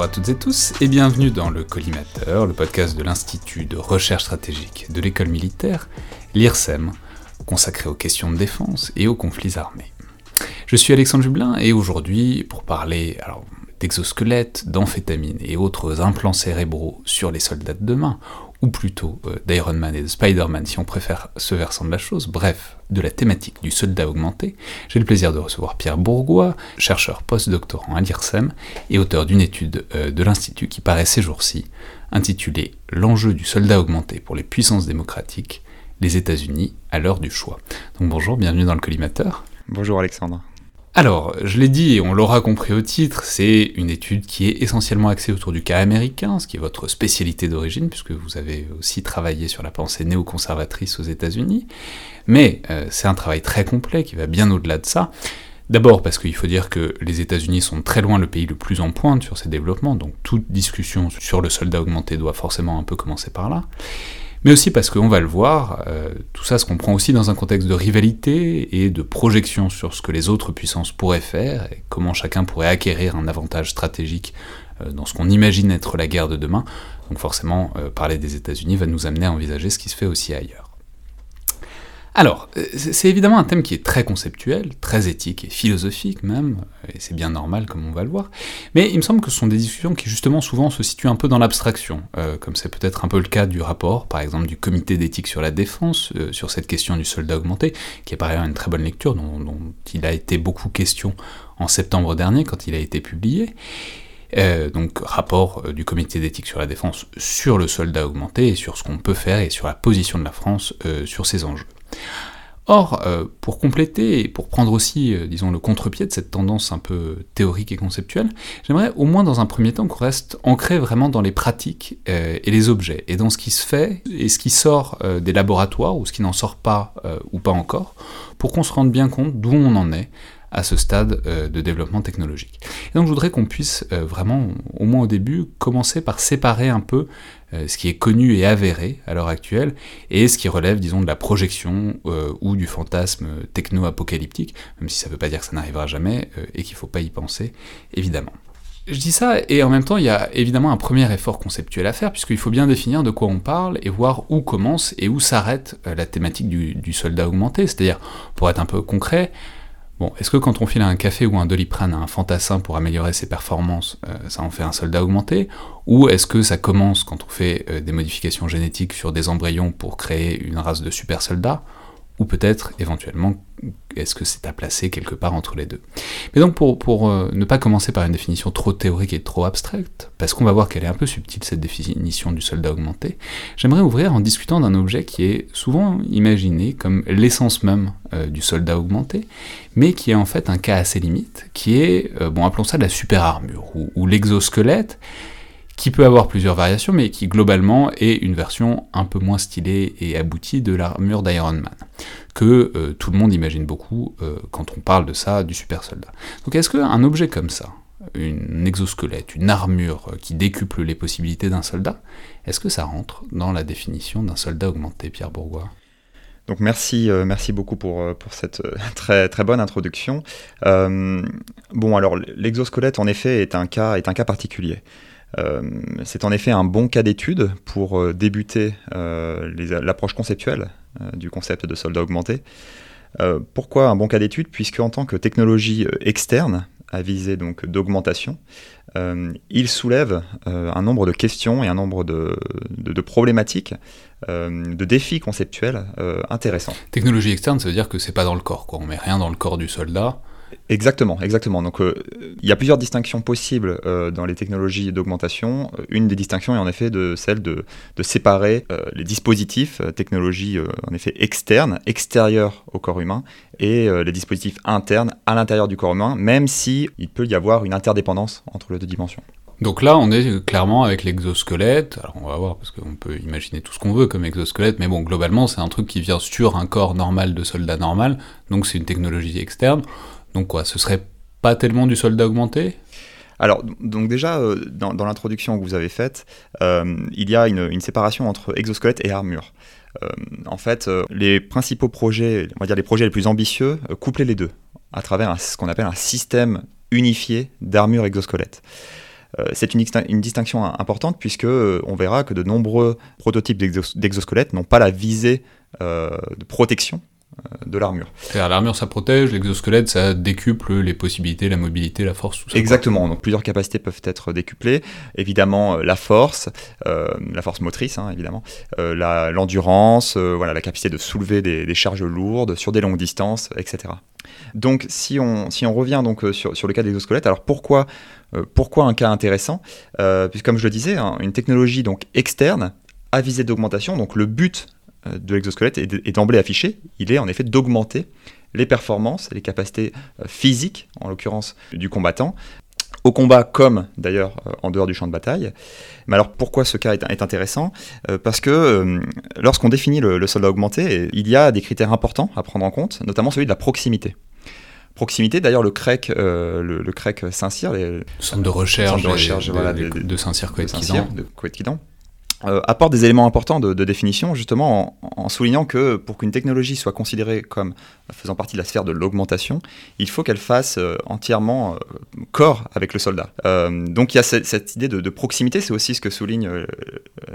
Bonjour à toutes et tous et bienvenue dans le Collimateur, le podcast de l'Institut de recherche stratégique de l'école militaire, l'IRSEM, consacré aux questions de défense et aux conflits armés. Je suis Alexandre Jublin et aujourd'hui, pour parler d'exosquelettes, d'amphétamines et autres implants cérébraux sur les soldats de demain, ou plutôt euh, d'Iron Man et de Spider-Man si on préfère ce versant de la chose, bref, de la thématique du soldat augmenté, j'ai le plaisir de recevoir Pierre Bourgois, chercheur post-doctorant à l'IRSEM et auteur d'une étude euh, de l'Institut qui paraît ces jours-ci, intitulée L'enjeu du soldat augmenté pour les puissances démocratiques, les États-Unis à l'heure du choix. Donc bonjour, bienvenue dans le collimateur. Bonjour Alexandre. Alors, je l'ai dit et on l'aura compris au titre, c'est une étude qui est essentiellement axée autour du cas américain, ce qui est votre spécialité d'origine, puisque vous avez aussi travaillé sur la pensée néoconservatrice aux États-Unis. Mais euh, c'est un travail très complet qui va bien au-delà de ça. D'abord parce qu'il faut dire que les États-Unis sont très loin le pays le plus en pointe sur ces développements, donc toute discussion sur le soldat augmenté doit forcément un peu commencer par là mais aussi parce qu'on va le voir, euh, tout ça se comprend aussi dans un contexte de rivalité et de projection sur ce que les autres puissances pourraient faire, et comment chacun pourrait acquérir un avantage stratégique euh, dans ce qu'on imagine être la guerre de demain. Donc forcément, euh, parler des États-Unis va nous amener à envisager ce qui se fait aussi ailleurs. Alors, euh, c'est évidemment un thème qui est très conceptuel, très éthique et philosophique même, et c'est bien normal comme on va le voir, mais il me semble que ce sont des discussions qui justement souvent se situent un peu dans l'abstraction, euh, comme c'est peut-être un peu le cas du rapport, par exemple du comité d'éthique sur la défense, euh, sur cette question du soldat augmenté, qui est par ailleurs une très bonne lecture, dont, dont, il a été beaucoup question en septembre dernier quand il a été publié. donc rapport du comité d'éthique sur la défense sur le soldat augmenté et sur ce qu'on peut faire et sur la position de la France sur ces enjeux. Or, euh, pour compléter et pour prendre aussi, euh, disons, le contre-pied de cette tendance un peu théorique et conceptuelle, j'aimerais au moins dans un premier temps qu'on reste ancré vraiment dans les pratiques euh, et les objets, et dans ce qui se fait et ce qui sort des laboratoires ou ce qui n'en sort pas ou pas encore, pour qu'on se rende bien compte d'où on en est à ce stade de développement technologique. Et donc je voudrais qu'on puisse vraiment, au moins au début, commencer par séparer un peu euh, ce qui est connu et avéré à l'heure actuelle, et ce qui relève, disons, de la projection euh, ou du fantasme techno-apocalyptique, même si ça ne veut pas dire que ça n'arrivera jamais, euh, et qu'il ne faut pas y penser, évidemment. Je dis ça, et en même temps, il y a évidemment un premier effort conceptuel à faire, puisqu'il faut bien définir de quoi on parle, et voir où commence et où s'arrête la thématique du soldat augmenté, c'est-à-dire, pour être un peu concret, Bon, est-ce que quand on file un café ou un doliprane à un fantassin pour améliorer ses performances, euh, ça en fait un soldat augmenté? Ou est-ce que ça commence quand on fait euh, des modifications génétiques sur des embryons pour créer une race de super soldats? Ou peut-être éventuellement est-ce que c'est à placer quelque part entre les deux. Mais donc pour, euh, ne pas commencer par une définition trop théorique et trop abstraite, parce qu'on va voir qu'elle est un peu subtile cette définition du soldat augmenté, j'aimerais ouvrir en discutant d'un objet qui est souvent imaginé comme l'essence même euh, du soldat augmenté, mais qui est en fait un cas assez limite, qui est, euh, bon appelons ça la super armure, ou l'exosquelette, qui peut avoir plusieurs variations, mais qui globalement est une version un peu moins stylée et aboutie de l'armure d'Iron Man, que euh, tout le monde imagine beaucoup euh, quand on parle de ça, du super soldat. Donc est-ce qu'un objet comme ça, une exosquelette, une armure qui décuple les possibilités d'un soldat, est-ce que ça rentre dans la définition d'un soldat augmenté, Pierre Bourgois? Donc merci, euh, beaucoup pour, cette très, très bonne introduction. bon alors l'exosquelette en effet est un cas, est un cas particulier. Euh, c'est en effet un bon cas d'étude pour euh, débuter euh, l'approche conceptuelle du concept de soldat augmenté. pourquoi un bon cas d'étude? Puisque en tant que technologie externe, à visée donc d'augmentation, il soulève un nombre de questions et un nombre de, problématiques, de défis conceptuels intéressants. Technologie externe, ça veut dire que c'est pas dans le corps, quoi. On met rien dans le corps du soldat. Exactement, exactement. Donc, euh, il y a plusieurs distinctions possibles euh, dans les technologies d'augmentation. Euh, une des distinctions est en effet de celle de, séparer les dispositifs, technologies en effet externes, extérieures au corps humain, et les dispositifs internes à l'intérieur du corps humain, même si il peut y avoir une interdépendance entre les deux dimensions. Donc là, on est clairement avec l'exosquelette. Alors on va voir, parce qu'on peut imaginer tout ce qu'on veut comme exosquelette, mais bon, globalement, c'est un truc qui vient sur un corps normal de soldat normal, donc c'est une technologie externe. Donc quoi, ce serait pas tellement du soldat augmenté? Alors, donc déjà, euh, dans, l'introduction que vous avez faite, euh, il y a une, séparation entre exosquelette et armure. Euh, en fait, les principaux projets, on va dire les projets les plus ambitieux, couplaient les deux à travers ce qu'on appelle un système unifié d'armure exosquelette. c'est une, distinction importante puisque on verra que de nombreux prototypes d'exosquelettes n'ont pas la visée de protection de l'armure. L'armure ça protège, l'exosquelette ça décuple les possibilités, la mobilité, la force, tout ça. Exactement, donc plusieurs capacités peuvent être décuplées. Évidemment euh, la force, euh, la force motrice hein, évidemment, euh, l'endurance, voilà, la capacité de soulever des, charges lourdes sur des longues distances, etc. Donc si on, si on revient donc sur, sur le cas de l'exosquelette, alors pourquoi, pourquoi un cas intéressant? Puisque comme je le disais, hein, une technologie donc externe à visée d'augmentation, donc le but de l'exosquelette est d'emblée affiché, il est en effet d'augmenter les performances, les capacités euh, physiques, en l'occurrence du combattant, au combat comme d'ailleurs euh, en dehors du champ de bataille. Mais alors pourquoi ce cas est, intéressant? Parce que lorsqu'on définit le, soldat augmenté, il y a des critères importants à prendre en compte, notamment celui de la proximité. Proximité, d'ailleurs le CREC, le, le CREC Saint-Cyr, le centre de recherche, de, recherche, de, de, Saint-Cyr Coët-Quidan, euh, apporte des éléments importants de, définition, justement en, soulignant que pour qu'une technologie soit considérée comme faisant partie de la sphère de l'augmentation, il faut qu'elle fasse euh, entièrement euh, corps avec le soldat. donc il y a cette, idée de, proximité, c'est aussi ce que souligne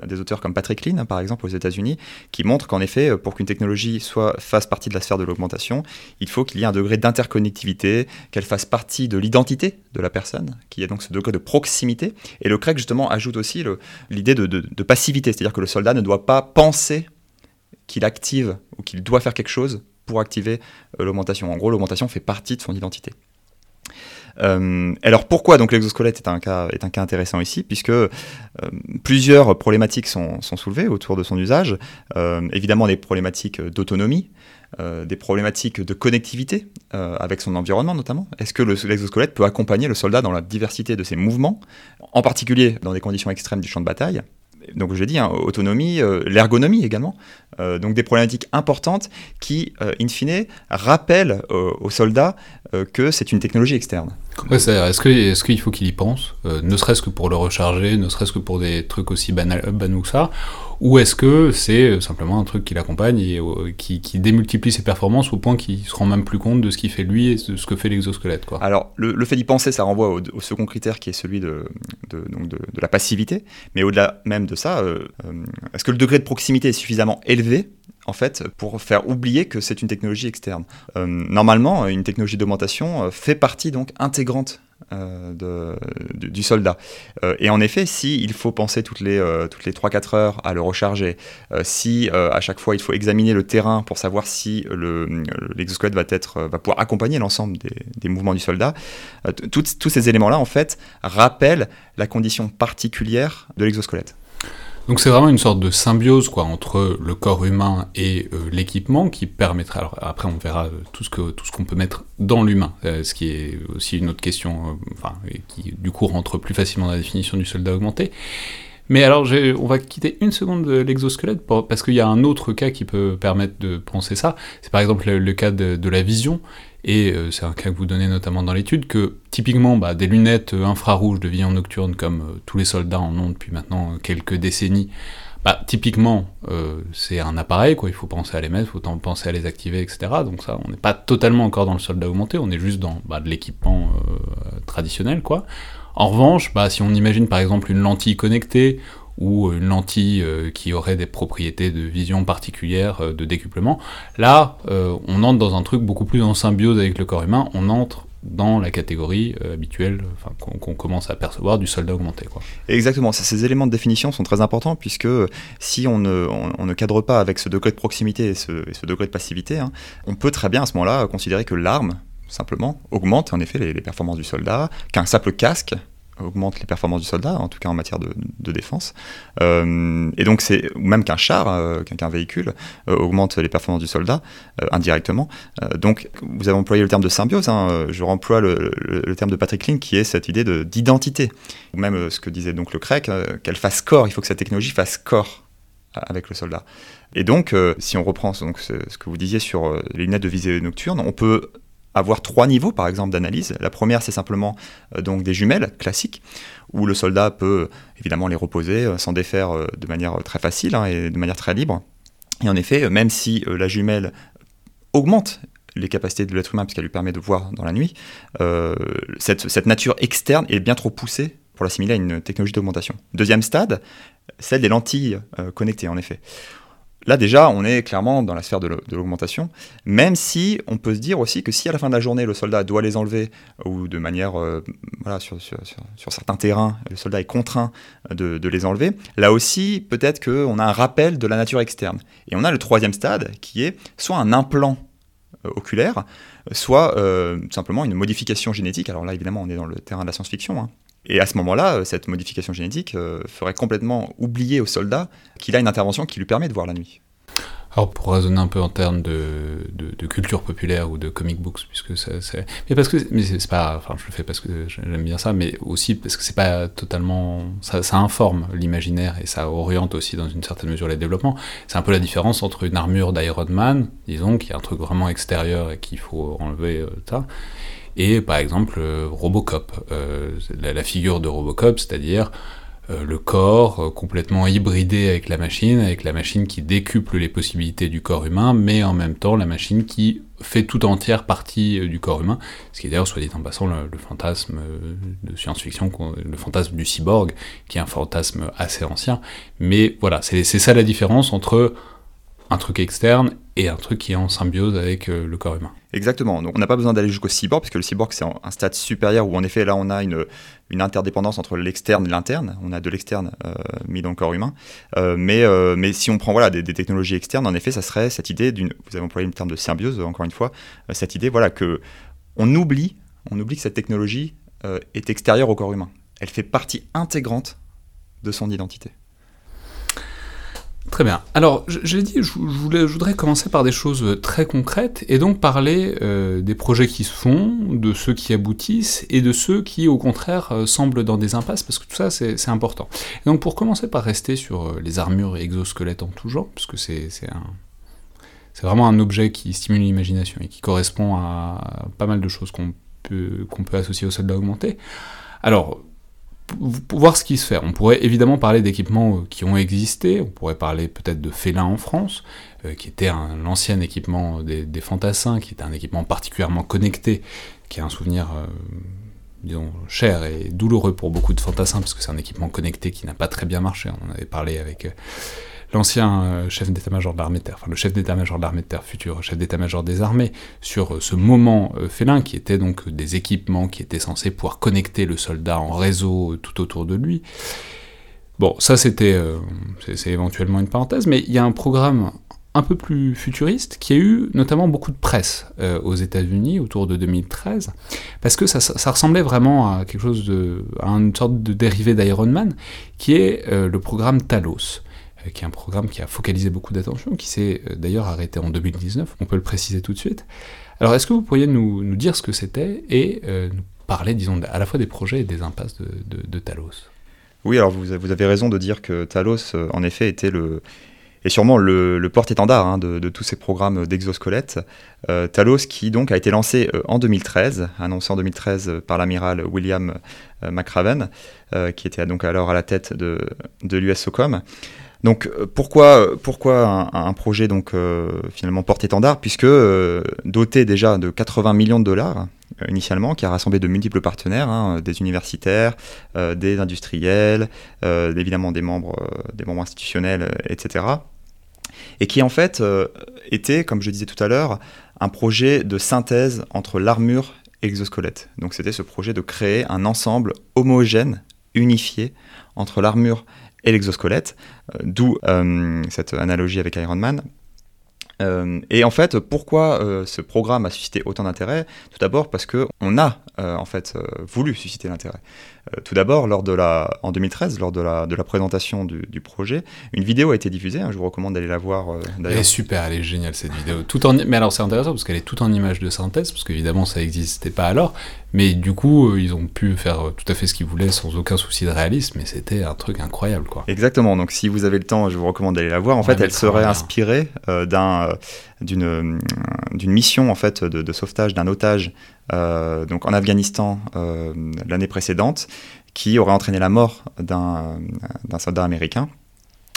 des auteurs comme Patrick Lean, hein, par exemple, aux États-Unis, qui montre qu'en effet, pour qu'une technologie soit, fasse partie de la sphère de l'augmentation, il faut qu'il y ait un degré d'interconnectivité, qu'elle fasse partie de l'identité de la personne, qu'il y ait donc ce degré de proximité. Et le CREC, justement, ajoute aussi l'idée de, de c'est-à-dire que le soldat ne doit pas penser qu'il active ou qu'il doit faire quelque chose pour activer euh, l'augmentation. En gros, l'augmentation fait partie de son identité. Euh, alors pourquoi donc l'exosquelette est un cas est un cas intéressant ici puisque euh, plusieurs problématiques sont, soulevées autour de son usage. évidemment des problématiques d'autonomie, des problématiques de connectivité avec son environnement notamment. Est-ce que l'exosquelette peut accompagner le soldat dans la diversité de ses mouvements, en particulier dans des conditions extrêmes du champ de bataille donc je l'ai dit, hein, autonomie, euh, l'ergonomie également, euh, donc des problématiques importantes qui, euh, in fine, rappellent aux soldats que c'est une technologie externe. est-ce qu'il est faut qu'il y pense, ne serait-ce que pour le recharger, ne serait-ce que pour des trucs aussi banals, banaux que ça, ou est-ce que c'est simplement un truc qui l'accompagne et euh, qui, démultiplie ses performances au point qu'il se rend même plus compte de ce qu'il fait lui et de ce que fait l'exosquelette. Alors le, fait d'y penser, ça renvoie au, second critère qui est celui de, la passivité, mais au-delà même de ça, euh, euh, est-ce que le degré de proximité est suffisamment élevé en fait, pour faire oublier que c'est une technologie externe. normalement, une technologie d'augmentation fait partie donc intégrante euh, du soldat. Euh, et en effet, si il faut penser toutes les, euh, les 3-4 heures à le recharger, si à chaque fois il faut examiner le terrain pour savoir si l'exosquelette va, être, va pouvoir accompagner l'ensemble des, des, mouvements du soldat, tous ces éléments-là, en fait, rappellent la condition particulière de l'exosquelette. Donc c'est vraiment une sorte de symbiose quoi entre le corps humain et euh, l'équipement qui permettra. Alors après on verra euh, tout ce que tout ce qu'on peut mettre dans l'humain, euh, ce qui est aussi une autre question, enfin qui du coup rentre plus facilement dans la définition du soldat augmenté. Mais alors on va quitter une seconde l'exosquelette parce qu'il y a un autre cas qui peut permettre de penser ça. C'est par exemple le, cas de, la vision. Et c'est un cas que vous donnez notamment dans l'étude, que typiquement bah, des lunettes infrarouges de vision nocturne, comme tous les soldats en ont depuis maintenant quelques décennies, bah, typiquement c'est un appareil, quoi. il faut penser à les mettre, il faut penser à les activer, etc. Donc ça, on n'est pas totalement encore dans le soldat augmenté, on est juste dans bah, de l'équipement traditionnel. quoi. En revanche, bah, si on imagine par exemple une lentille connectée ou une lentille euh, qui aurait des propriétés de vision particulières, euh, de décuplement, là, euh, on entre dans un truc beaucoup plus en symbiose avec le corps humain, on entre dans la catégorie habituelle qu'on commence à percevoir du soldat augmenté. Exactement, ces éléments de définition sont très importants puisque si on ne, cadre pas avec ce degré de proximité et ce, ce degré de passivité, hein, on peut très bien à ce moment-là considérer que l'arme, simplement, augmente en effet les, performances du soldat, qu'un simple casque augmente les performances du soldat, en tout cas en matière de, défense. Euh, et donc c'est même qu'un char, euh, qu'un véhicule euh, augmente les performances du soldat indirectement. donc vous avez employé le terme de symbiose. Hein, je remploie le, terme de Patrick Link qui est cette idée d'identité. Ou même ce que disait donc le CREC, qu'elle fasse corps. Il faut que cette technologie fasse corps avec le soldat. Et donc, si on reprend ce, ce, que vous disiez sur les lunettes de visée nocturne, on peut avoir trois niveaux, par exemple, d'analyse. La première, c'est simplement euh, donc des jumelles classiques, où le soldat peut évidemment les reposer, euh, s'en défaire euh, de manière très facile hein, et de manière très libre. Et en effet, même si la jumelle augmente les capacités de l'être humain puisqu'elle lui permet de voir dans la nuit, cette, cette, nature externe est bien trop poussée pour l'assimiler à une technologie d'augmentation. Deuxième stade, celle des lentilles connectées, en effet. Là déjà, on est clairement dans la sphère de l'augmentation, même si on peut se dire aussi que si à la fin de la journée, le soldat doit les enlever, ou de manière, euh, voilà, sur, certains terrains, le soldat est contraint de, les enlever, là aussi, peut-être qu'on a un rappel de la nature externe. Et on a le troisième stade, qui est soit un implant euh, oculaire, soit euh, simplement une modification génétique. Alors là, évidemment, on est dans le terrain de la science-fiction, hein. Et à ce moment-là, euh, cette modification génétique euh, ferait complètement oublier au soldat qu'il a une intervention qui lui permet de voir la nuit. Alors pour raisonner un peu en termes de, culture populaire ou de comic books, puisque c'est, mais parce que mais c'est pas, enfin je le fais parce que j'aime bien ça, mais aussi parce que c'est pas totalement, ça, ça informe l'imaginaire et ça oriente aussi dans une certaine mesure les développements. C'est un peu la différence entre une armure d'Iron Man, disons, qui est un truc vraiment extérieur et qu'il faut enlever euh, ça, et par exemple euh, Robocop, euh, la, figure de Robocop, c'est-à-dire euh, le corps complètement hybridé avec la machine, avec la machine qui décuple les possibilités du corps humain, mais en même temps la machine qui fait tout entière partie du corps humain, ce qui est d'ailleurs, soit dit en passant, le, fantasme de science-fiction, le fantasme du cyborg, qui est un fantasme assez ancien, mais voilà, c'est ça la différence entre un truc externe et un truc qui est en symbiose avec le corps humain. Exactement. Donc on n'a pas besoin d'aller jusqu'au cyborg, puisque le cyborg c'est un stade supérieur où en effet là on a une, interdépendance entre l'externe et l'interne. On a de l'externe euh, mis dans le corps humain. Euh, mais, euh, mais si on prend voilà, des, technologies externes, en effet, ça serait cette idée d'une. Vous avez employé le terme de symbiose, encore une fois, cette idée voilà, que on oublie, on oublie que cette technologie est extérieure au corps humain. Elle fait partie intégrante de son identité. Très bien. Alors, j'ai dit, je, je, voudrais commencer par des choses très concrètes et donc parler euh, des projets qui se font, de ceux qui aboutissent et de ceux qui, au contraire, euh, semblent dans des impasses parce que tout ça, c'est important. donc, pour commencer par rester sur euh, les armures et exosquelettes en tout genre, parce que c'est vraiment un objet qui stimule l'imagination et qui correspond à pas mal de choses qu'on peut, qu'on peut associer au soldat augmenté. Alors, voir ce qui se fait. On pourrait évidemment parler d'équipements euh, qui ont existé, on pourrait parler peut-être de Félin en France, euh, qui était un ancien équipement des, fantassins, qui était un équipement particulièrement connecté, qui est un souvenir, euh, disons, cher et douloureux pour beaucoup de fantassins, parce que c'est un équipement connecté qui n'a pas très bien marché. On en avait parlé avec l'ancien euh, chef d'état-major de l'armée de terre, enfin le chef d'état-major de l'armée de terre, futur chef d'état-major des armées, sur euh, ce moment euh, félin qui était donc des équipements qui étaient censés pouvoir connecter le soldat en réseau tout autour de lui. Bon, ça c'était, c'est éventuellement une parenthèse, mais il y a un programme un peu plus futuriste qui a eu notamment beaucoup de presse aux États-Unis autour de 2013 parce que ça, ça, ressemblait vraiment à quelque chose de à une sorte de dérivé d'Iron Man qui est le programme Talos. Euh, qui est un programme qui a focalisé beaucoup d'attention, qui s'est euh, d'ailleurs arrêté en 2019, on peut le préciser tout de suite. Alors est-ce que vous pourriez nous, nous dire ce que c'était et euh, nous parler, disons, à la fois des projets et des impasses de, Talos? Oui, alors vous, avez raison de dire que Talos, en effet, était le, et sûrement le, porte-étendard hein, de, tous ces programmes d'exosquelettes. Talos qui donc a été lancé en 2013, annoncé en 2013 par l'amiral William McRaven, qui était donc alors à la tête de, de l'US SOCOM. Donc euh, pourquoi, pourquoi un, projet donc euh, finalement porte-étendard Puisque euh, doté déjà de 80 millions de dollars initialement, qui a rassemblé de multiples partenaires, hein, des universitaires, des industriels, évidemment des membres, des membres institutionnels, etc. Et qui en fait était, comme je disais tout à l'heure, un projet de synthèse entre l'armure et l'exosquelette. Donc c'était ce projet de créer un ensemble homogène, unifié, entre l'armure et l'exosquelette, euh, d'où euh, cette analogie avec Iron Man. Euh, et en fait, pourquoi ce programme a suscité autant d'intérêt? Tout d'abord parce qu'on a en fait voulu susciter l'intérêt. Tout d'abord, lors de la, en 2013, lors de la, de la présentation du, projet, une vidéo a été diffusée. Hein, je vous recommande d'aller la voir. Elle est super, elle est géniale cette vidéo. Tout en, mais alors c'est intéressant parce qu'elle est tout en image de synthèse, parce qu'évidemment ça n'existait pas alors. Mais du coup, euh, ils ont pu faire tout à fait ce qu'ils voulaient sans aucun souci de réalisme. Mais c'était un truc incroyable, quoi. Exactement. Donc si vous avez le temps, je vous recommande d'aller la voir. En fait, elle serait inspirée d'un d'une d'une mission en fait de, de sauvetage d'un otage euh, donc en Afghanistan euh, l'année précédente, qui aurait entraîné la mort d'un soldat américain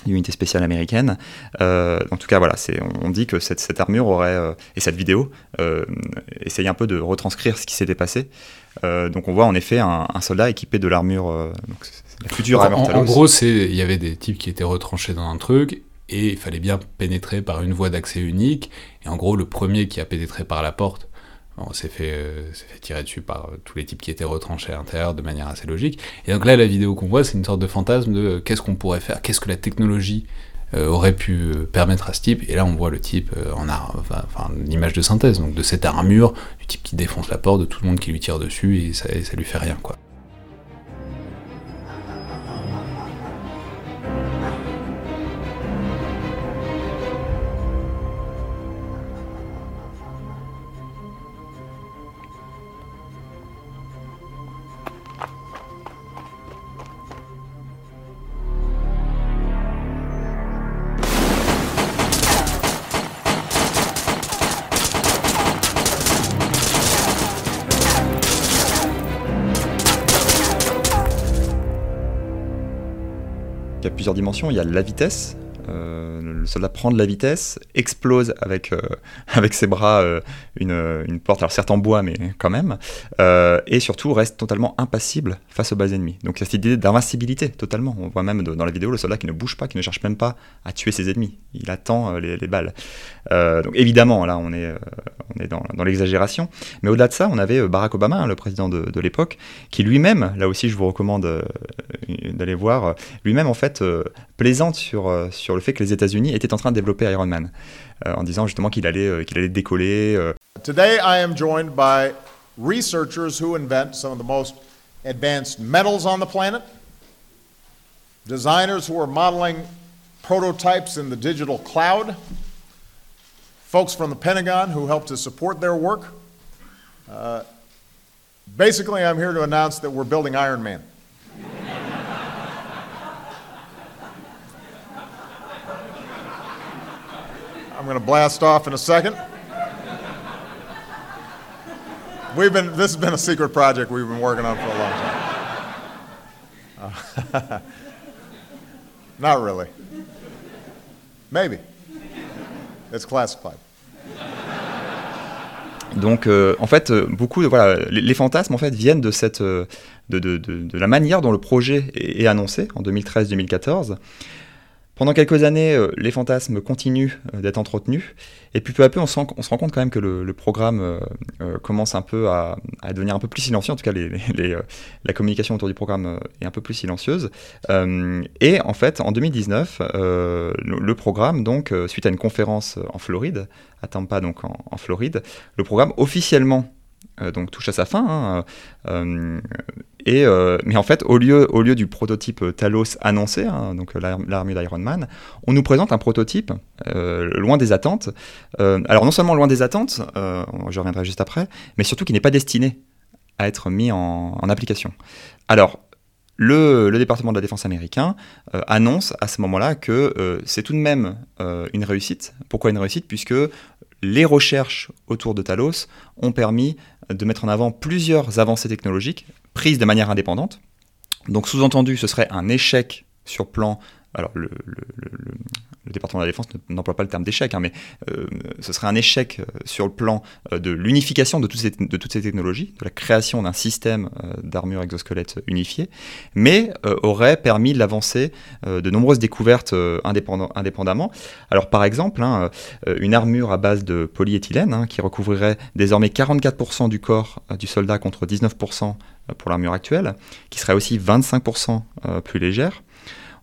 unité spéciale américaine. Euh, en tout cas, voilà, on, dit que cette, cette armure aurait, et cette vidéo, essayait un peu de retranscrire ce qui s'était passé. donc on voit en effet un, soldat équipé de l'armure, la future armure En, en gros, il y avait des types qui étaient retranchés dans un truc, et il fallait bien pénétrer par une voie d'accès unique, et en gros, le premier qui a pénétré par la porte, on s'est fait, tirer dessus par tous les types qui étaient retranchés à l'intérieur de manière assez logique. Et donc là, la vidéo qu'on voit, c'est une sorte de fantasme de qu'est-ce qu'on pourrait faire, qu'est-ce que la technologie euh, aurait pu euh, permettre à ce type. Et là, on voit le type euh, en enfin, l'image de synthèse, donc de cette armure, du type qui défonce la porte, de tout le monde qui lui tire dessus et ça, et ça lui fait rien, quoi. Dimensions. Il y a la vitesse, le soldat prend de la vitesse, explose avec, euh, avec ses bras euh, une, une, porte, alors certes en bois, mais quand même, et surtout reste totalement impassible face aux bases ennemies. Donc il y a cette idée d'invincibilité totalement. On voit même dans la vidéo le soldat qui ne bouge pas, qui ne cherche même pas à tuer ses ennemis. Il attend les, les, balles. donc évidemment, là on est, on est dans, dans l'exagération. Mais au-delà de ça, on avait Barack Obama, hein, le président de, de l'époque, qui lui-même, là aussi je vous recommande d'aller voir, lui-même en fait plaisante sur, sur le fait que les États-Unis étaient en train de développer Iron Man, euh, en disant justement qu'il allait, euh, allait décoller. Euh. Today I am joined by researchers who invent some of the most advanced metals on the planet, designers who are modeling prototypes in the digital cloud, folks from the Pentagon who help to support their work. Uh, basically, I'm here to announce that we're building Iron Man. Going to blast off in a second. We've been, this has been a secret project we've been working on for a long time. Uh, not really. Maybe. It's classified. Donc, euh, en fait, euh, beaucoup, voilà, les, les, fantasmes en fait viennent de cette, euh, de, de, de, de, la manière dont le projet est, est annoncé en 2013-2014. Pendant quelques années, euh, les fantasmes continuent euh, d'être entretenus, et puis peu à peu, on, se rend compte quand même que le, programme euh, commence un peu à, devenir un peu plus silencieux, en tout cas la communication autour du programme est un peu plus silencieuse. et en fait, en 2019, le, programme, donc, suite à une conférence en Floride, à Tampa, donc en Floride, le programme officiellement donc touche à sa fin. Hein, euh, et, euh, mais en fait, au lieu, au lieu du prototype Talos annoncé, hein, donc l'armée d'Iron Man, on nous présente un prototype loin des attentes. alors non seulement loin des attentes, je reviendrai juste après, mais surtout qui n'est pas destiné à être mis en, application. Alors, le, le, département de la défense américain annonce à ce moment-là que c'est tout de même une réussite. Pourquoi une réussite? Puisque les recherches autour de Talos ont permis de mettre en avant plusieurs avancées technologiques prises de manière indépendante. Donc sous-entendu, ce serait un échec sur plan alors le, département de la Défense n'emploie pas le terme d'échec, hein, mais euh, ce serait un échec euh, sur le plan euh, de l'unification de, toutes ces, technologies, de la création d'un système d'armure exosquelette unifié, mais aurait permis l'avancée de nombreuses découvertes indépendamment. Alors par exemple, hein, une armure à base de polyéthylène hein, qui recouvrirait désormais 44% du corps du soldat contre 19% pour l'armure actuelle, qui serait aussi 25% plus légère.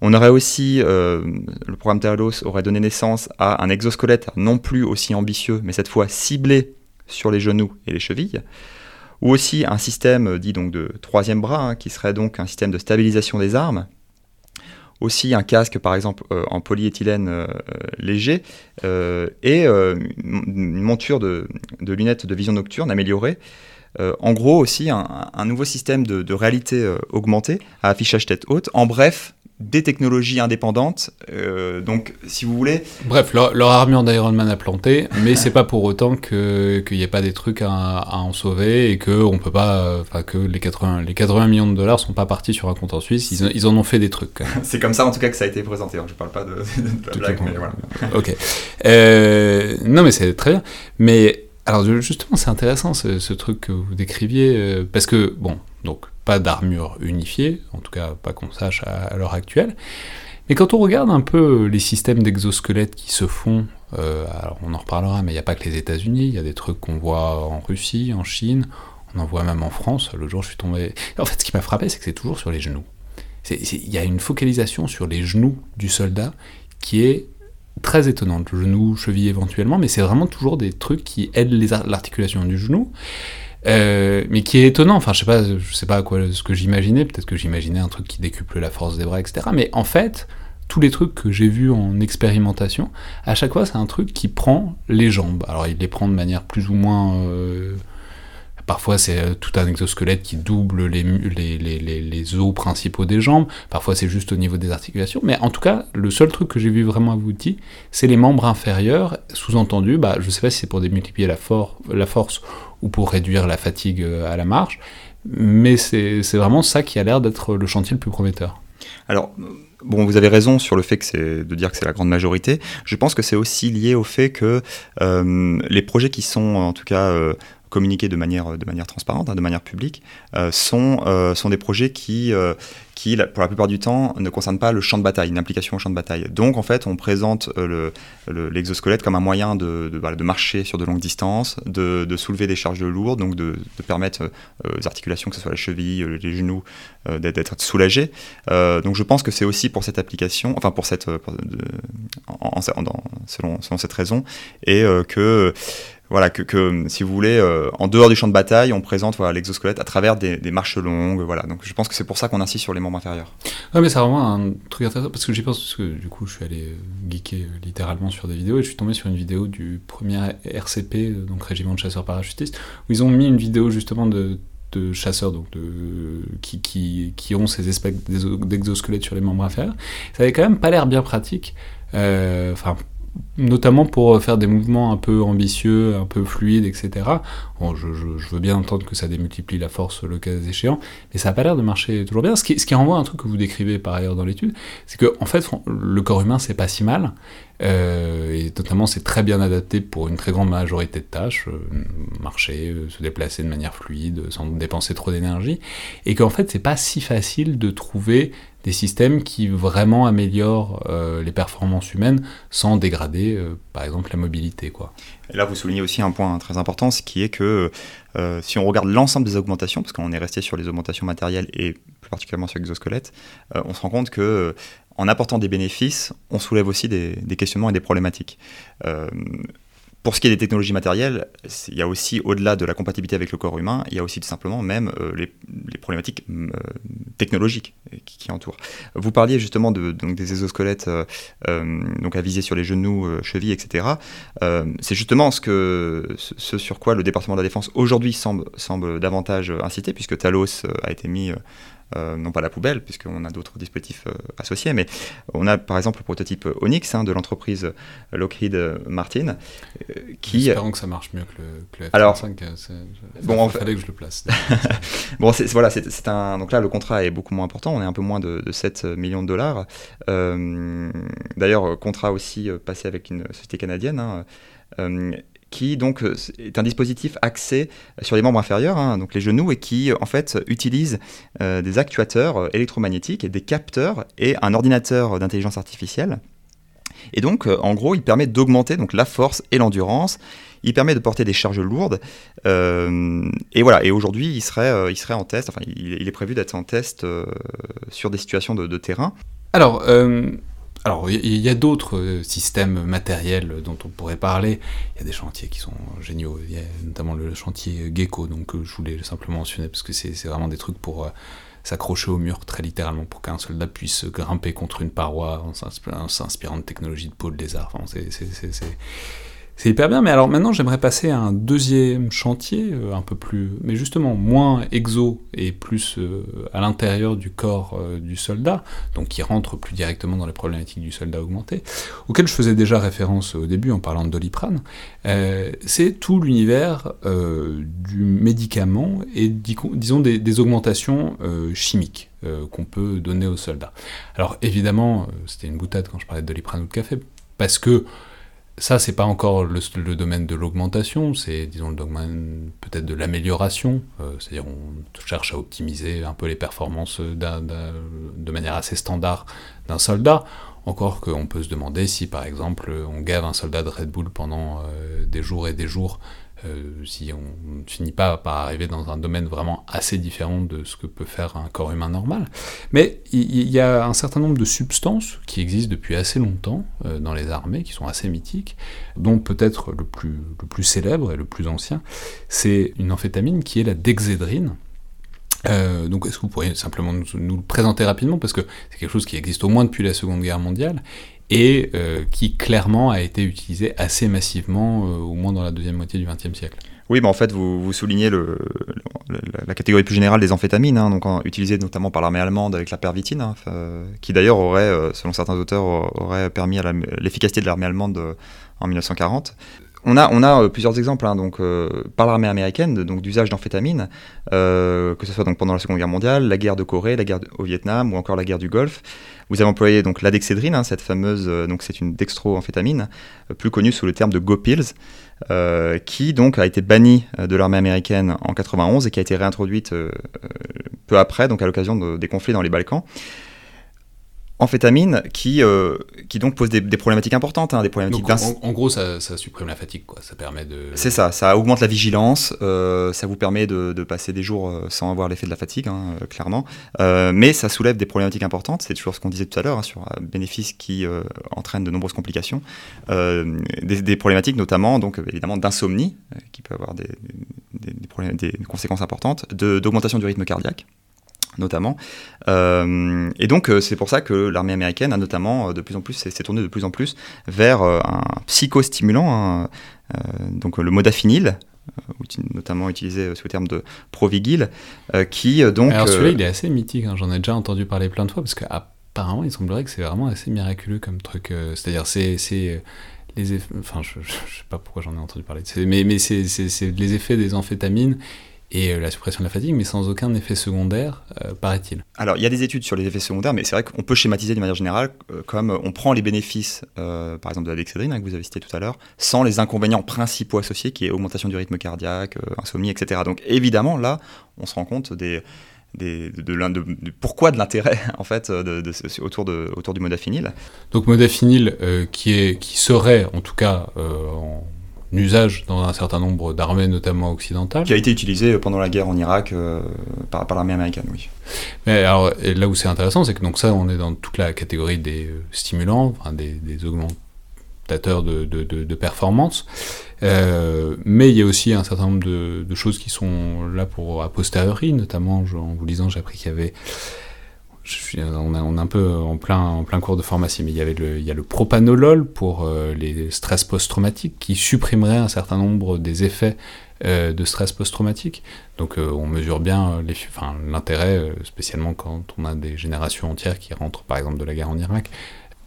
On aurait aussi, euh, le programme Talos aurait donné naissance à un exosquelette non plus aussi ambitieux, mais cette fois ciblé sur les genoux et les chevilles, ou aussi un système dit donc de troisième bras, hein, qui serait donc un système de stabilisation des armes, aussi un casque par exemple euh, en polyéthylène euh, léger, et une monture de, lunettes de vision nocturne améliorée. En gros aussi un, nouveau système de, de réalité augmentée à affichage tête haute. En bref, des technologies indépendantes. Euh, donc, si vous voulez. Bref, leur, armure d'Iron Man a planté, mais c'est pas pour autant qu'il n'y ait pas des trucs à, en sauver et que on peut pas, enfin que les 80, les 80 millions de dollars sont pas partis sur un compte en Suisse. Ils, en ont fait des trucs. c'est comme ça en tout cas que ça a été présenté. Hein. Je parle pas de, de, blague, mais voilà. ok. Euh, non, mais c'est très bien. Mais Alors justement, c'est intéressant ce, truc que vous décriviez, euh, parce que, bon, donc pas d'armure unifiée, en tout cas pas qu'on sache à, l'heure actuelle, mais quand on regarde un peu les systèmes d'exosquelettes qui se font, euh, alors on en reparlera, mais il n'y a pas que les États-Unis, il y a des trucs qu'on voit en Russie, en Chine, on en voit même en France. Le jour, je suis tombé. En fait, ce qui m'a frappé, c'est que c'est toujours sur les genoux. Il y a une focalisation sur les genoux du soldat qui est très étonnante. Genou, cheville éventuellement, mais c'est vraiment toujours des trucs qui aident l'articulation du genou. Euh, mais qui est étonnant. Enfin, je sais pas, je sais pas quoi ce que j'imaginais. Peut-être que j'imaginais un truc qui décuple la force des bras, etc. Mais en fait, tous les trucs que j'ai vus en expérimentation, à chaque fois, c'est un truc qui prend les jambes. Alors, il les prend de manière plus ou moins euh, Parfois, c'est euh, tout un exosquelette qui double les, os principaux des jambes. Parfois, c'est juste au niveau des articulations. Mais en tout cas, le seul truc que j'ai vu vraiment abouti, c'est les membres inférieurs. Sous-entendu, bah, je ne sais pas si c'est pour démultiplier la, force ou pour réduire la fatigue euh, à la marche. Mais c'est vraiment ça qui a l'air d'être le chantier le plus prometteur. Alors, Bon, vous avez raison sur le fait que de dire que c'est la grande majorité. Je pense que c'est aussi lié au fait que euh, les projets qui sont en tout cas communiquer de manière, de manière transparente, hein, de manière publique, euh, sont, euh, sont des projets qui, euh, qui, pour la plupart du temps, ne concernent pas le champ de bataille, une implication au champ de bataille. Donc, en fait, on présente l'exosquelette le, comme un moyen de, de, marcher sur de longues distances, de, de, soulever des charges lourdes, donc de, permettre aux articulations, que ce soit la cheville, les genoux, d'être soulagés. donc, je pense que c'est aussi pour cette application, enfin, pour cette, selon, selon cette raison, et que voilà, que, si vous voulez, euh, en dehors du champ de bataille, on présente l'exosquelette à travers des, marches longues. Voilà. Donc je pense que c'est pour ça qu'on insiste sur les membres inférieurs. Ouais, mais c'est vraiment un truc intéressant parce que j'y pense, parce que du coup, je suis allé euh, geeker euh, littéralement sur des vidéos et je suis tombé sur une vidéo du premier RCP, donc Régiment de chasseurs parachutistes, où ils ont mis une vidéo justement de chasseurs donc de, qui, qui, qui ont ces espèces d'exosquelettes sur les membres inférieurs. Ça avait quand même pas l'air bien pratique. Enfin, notamment pour faire des mouvements un peu ambitieux, un peu fluides, etc. Je, veux bien entendre que ça démultiplie la force le cas échéant, mais ça n'a pas l'air de marcher toujours bien. Ce qui, renvoie à un truc que vous décrivez par ailleurs dans l'étude, c'est que en fait, le corps humain, c'est pas si mal, euh, et notamment c'est très bien adapté pour une très grande majorité de tâches, euh, marcher, euh, se déplacer de manière fluide, sans dépenser trop d'énergie, et qu'en fait, c'est pas si facile de trouver des systèmes qui vraiment améliorent euh, les performances humaines sans dégrader, euh, par exemple, la mobilité. Et là, vous soulignez aussi un point très important, ce qui est que euh, si on regarde l'ensemble des augmentations, parce qu'on est resté sur les augmentations matérielles et plus particulièrement sur l'exosquelette, on se rend compte que en apportant des bénéfices, on soulève aussi des, des questionnements et des problématiques. Pour ce qui est des technologies matérielles, il y a aussi, au-delà de la compatibilité avec le corps humain, il y a aussi tout simplement même euh, les, problématiques euh, technologiques qui, entourent. Vous parliez justement des exosquelettes euh, donc à viser sur les genoux, chevilles, etc. C'est justement ce, sur quoi le département de la défense aujourd'hui semble, semble davantage inciter, puisque Talos a été mis euh, non pas la poubelle, puisqu'on a d'autres dispositifs euh, associés, mais on a par exemple le prototype Onyx hein, de l'entreprise Lockheed Martin, euh, qui... Espérons que ça marche mieux que le, F-35, Alors, bon, il fallait que je le place. bon, c'est, voilà, c'est, un... Donc là, le contrat est beaucoup moins important, on est un peu moins de, 7 millions de dollars. d'ailleurs, contrat aussi passé avec une société canadienne, hein, qui donc euh, est un dispositif axé sur les membres inférieurs, hein, donc les genoux, et qui en fait utilise euh, des actuateurs euh, électromagnétiques, des capteurs et un ordinateur d'intelligence artificielle. Et donc, en gros, il permet d'augmenter donc la force et l'endurance. Il permet de porter des charges lourdes. et voilà. Et aujourd'hui, il serait, il serait en test. Enfin, il, est prévu d'être en test sur des situations de, de terrain. Alors, alors, il y a d'autres euh, systèmes matériels dont on pourrait parler. Il y a des chantiers qui sont géniaux. Il y a notamment le chantier Gecko, donc je voulais simplement mentionner parce que c'est vraiment des trucs pour euh, s'accrocher au mur très littéralement pour qu'un soldat puisse grimper contre une paroi en s'inspirant de technologies de pôle lézard. Enfin, c'est c'est hyper bien, mais alors maintenant j'aimerais passer à un deuxième chantier, euh, un peu plus, mais justement moins exo et plus euh, à l'intérieur du corps euh, du soldat, donc qui rentre plus directement dans les problématiques du soldat augmenté, auquel je faisais déjà référence au début en parlant de doliprane, c'est tout l'univers du médicament et disons des, des augmentations chimiques qu'on peut donner aux soldats. Alors évidemment, c'était une boutade quand je parlais de doliprane ou de café, parce que ça, c'est pas encore le, domaine de l'augmentation, c'est disons le domaine peut-être de l'amélioration, euh, c'est-à-dire on cherche à optimiser un peu les performances de manière assez standard d'un soldat. Encore qu'on peut se demander si par exemple on gave un soldat de Red Bull pendant euh, des jours et des jours euh, si on ne finit pas par arriver dans un domaine vraiment assez différent de ce que peut faire un corps humain normal. Mais il y, a un certain nombre de substances qui existent depuis assez longtemps euh, dans les armées, qui sont assez mythiques, dont peut-être le plus, le plus célèbre et le plus ancien, c'est une amphétamine qui est la dexédrine. Euh, donc est-ce que vous pourriez simplement nous, nous, le présenter rapidement? Parce que c'est quelque chose qui existe au moins depuis la Seconde Guerre mondiale et euh, qui clairement a été utilisé assez massivement, euh, au moins dans la deuxième moitié du XXe siècle. Oui, bah en fait, vous, soulignez la catégorie plus générale des amphétamines, hein, donc utilisées notamment par l'armée allemande avec la pervitine, hein, qui d'ailleurs aurait, euh, selon certains auteurs, aurait permis l'efficacité de l'armée allemande en 1940. On a, a plusieurs exemples hein, donc, par l'armée américaine d'usage d'amphétamines, que ce soit donc pendant la Seconde Guerre mondiale, la guerre de Corée, la guerre au Vietnam ou encore la guerre du Golfe. Vous avez employé donc la hein, cette fameuse, euh, donc c'est une dextroamphétamine, euh, plus connue sous le terme de GoPills, euh, qui donc a été bannie de l'armée américaine en 91 et qui a été réintroduite peu après, donc à l'occasion des conflits dans les Balkans amphétamine qui, euh, qui donc pose des, problématiques importantes. Hein, des problématiques en, gros, ça, supprime la fatigue, quoi. ça permet de... C'est ça, ça augmente la vigilance, euh, ça vous permet de, passer des jours euh, sans avoir l'effet de la fatigue, hein, clairement, mais ça soulève des problématiques importantes, c'est toujours ce qu'on disait tout à l'heure, hein, sur un bénéfice qui entraîne de nombreuses complications, des, problématiques notamment, donc évidemment, d'insomnie, qui peut avoir des, des conséquences importantes, d'augmentation du rythme cardiaque, notamment. Euh, et donc euh, c'est pour ça que l'armée américaine a notamment euh, de plus en plus s'est tournée de plus en plus vers un psychostimulant, hein, donc le modafinil, notamment utilisé sous le terme de Provigil, qui donc... Alors celui-là il est assez mythique, hein, j'en ai déjà entendu parler plein de fois, parce qu'apparemment il semblerait que c'est vraiment assez miraculeux comme truc, c'est-à-dire c'est... les effets, enfin je, je, sais pas pourquoi j'en ai entendu parler, mais, mais c'est les effets des amphétamines et euh, la suppression de la fatigue, mais sans aucun effet secondaire, euh, paraît-il. Alors, il y a des études sur les effets secondaires, mais c'est vrai qu'on peut schématiser de manière générale euh, comme on prend les bénéfices, par exemple de la dexédrine, hein, que vous avez cité tout à l'heure, sans les inconvénients principaux associés, qui est augmentation du rythme cardiaque, insomnie, etc. Donc, évidemment, là, on se rend compte des, de, de, pourquoi de l'intérêt en fait autour, de, autour du modafinil. Donc modafinil qui, est, qui serait en tout cas en usage dans un certain nombre d'armées, notamment occidentales. Qui a été utilisé pendant la guerre en Irak euh, par, l'armée américaine, oui. Mais alors, là où c'est intéressant, c'est que donc ça, on est dans toute la catégorie des euh, stimulants, des, augmentateurs de, de, performance. Euh, mais il y a aussi un certain nombre de, choses qui sont là pour a posteriori, notamment en vous lisant, j'ai appris qu'il y avait on, est un peu en plein, en plein cours de pharmacie, mais il y, a le propanolol pour euh, les stress post-traumatiques qui supprimerait un certain nombre des effets euh, de stress post-traumatique. Donc euh, on mesure bien l'intérêt, spécialement quand on a des générations entières qui rentrent par exemple de la guerre en Irak,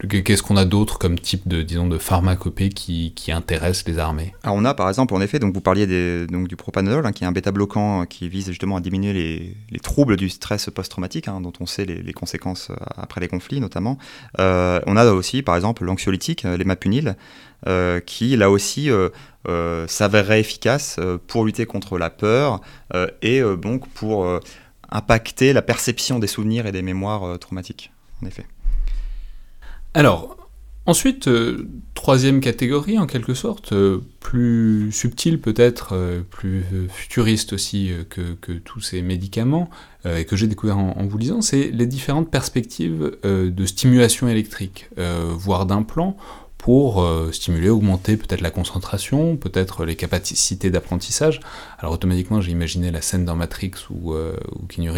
Qu'est-ce qu'on a d'autre comme type de, disons, de pharmacopée qui, qui intéresse les armées? Alors on a par exemple, en effet, donc vous parliez donc, du propanolol, hein, qui est un bêta-bloquant qui vise justement à diminuer les, les troubles du stress post-traumatique, hein, dont on sait les, les, conséquences euh, après les conflits notamment. Euh, on a aussi par exemple l'anxiolytique, euh, euh, qui là aussi euh, euh, s'avérerait efficace pour lutter contre la peur et donc pour impacter la perception des souvenirs et des mémoires traumatiques, en effet. Alors, ensuite, euh, troisième catégorie en quelque sorte, euh, plus subtile peut-être, euh, plus futuriste aussi que, tous ces médicaments, et que j'ai découvert en, vous lisant, c'est les différentes perspectives de stimulation électrique, voire d'implant, pour euh, stimuler, augmenter peut-être la concentration, peut-être les capacités d'apprentissage. Alors automatiquement, j'ai imaginé la scène dans Matrix où, euh, où Keanu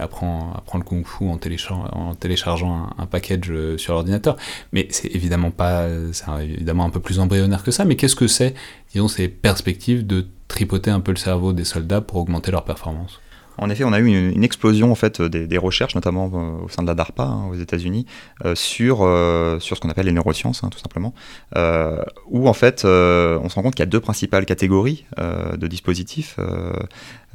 apprend, apprend le kung-fu en, en, téléchargeant un, package euh, sur l'ordinateur. Mais c'est évidemment pas, c'est évidemment un peu plus embryonnaire que ça. Mais qu'est-ce que c'est, disons, ces perspectives de tripoter un peu le cerveau des soldats pour augmenter leur performance en effet, on a eu une, explosion en des, recherches, notamment euh, au sein de la DARPA hein, aux États-Unis, euh, sur euh, sur ce qu'on appelle les neurosciences, hein, tout simplement, où en fait on se rend compte qu'il y a deux principales catégories de dispositifs.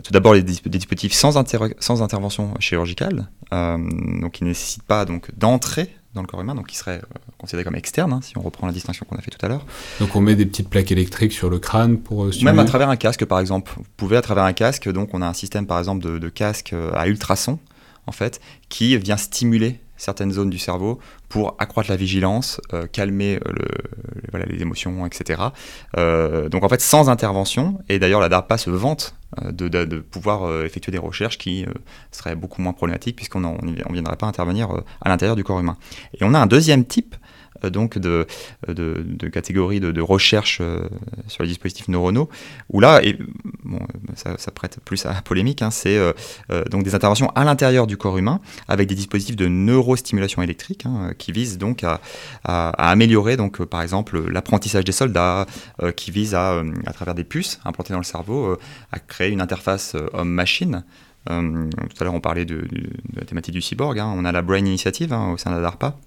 tout d'abord les, dispositifs sans, sans intervention chirurgicale, donc qui ne nécessitent pas donc d'entrer dans le corps humain, donc qui serait considéré comme externe, hein, si on reprend la distinction qu'on a fait tout à l'heure. Donc on met des petites plaques électriques sur le crâne pour stimuler. Même à travers un casque, par exemple. Vous pouvez à travers un casque, donc on a un système par exemple de, de casque à ultrasons, fait, qui vient stimuler certaines zones du cerveau pour accroître la vigilance, euh, calmer euh, le, les émotions, etc. Euh, donc en fait, sans intervention, et d'ailleurs la DARPA se vante de, pouvoir effectuer des recherches qui seraient beaucoup moins problématiques puisqu'on ne viendrait pas intervenir à l'intérieur du corps humain. Et on a un deuxième type donc de, de, de catégories de, recherche euh, sur les dispositifs neuronaux, où là, et, bon, ça, prête plus à polémique, hein, c'est euh, donc des interventions à l'intérieur du corps humain avec des dispositifs de neurostimulation électrique hein, qui visent donc à, à, améliorer, donc, par exemple, l'apprentissage des soldats, qui visent à, à travers des puces implantées dans le cerveau, à créer une interface homme-machine. tout à l'heure, on parlait de, la thématique du cyborg. Hein. On a la Brain Initiative au sein de la DARPA,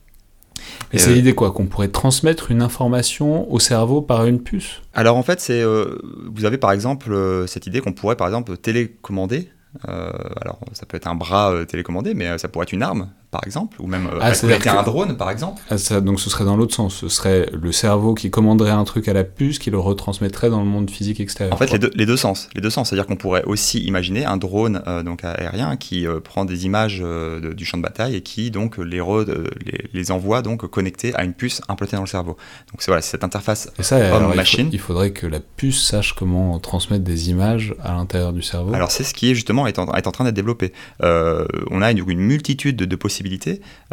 et c'est euh, l'idée quoi Qu'on pourrait transmettre une information au cerveau par une puce Alors en fait, c'est euh, vous avez par exemple euh, cette idée qu'on pourrait par exemple télécommander. alors ça peut être un bras télécommandé, mais ça pourrait être une arme par exemple, ou même euh, ah, un drone, par exemple. Ah, ça, donc ce serait dans l'autre sens, ce serait le cerveau qui commanderait un truc à la puce, qui le retransmettrait dans le monde physique extérieur. En fait, les deux, les deux, sens, les deux sens, c'est-à-dire qu'on pourrait aussi imaginer un drone euh, donc aérien qui euh, prend des images du champ de bataille et qui donc les, les, les, envoie donc connectés à une puce implantée dans le cerveau. Donc c'est voilà, cette interface homme-machine. Il, faudrait que la puce sache comment transmettre des images à l'intérieur du cerveau. Alors c'est ce qui est justement est en, est en train d'être développé. on a une, une multitude de, de possibilités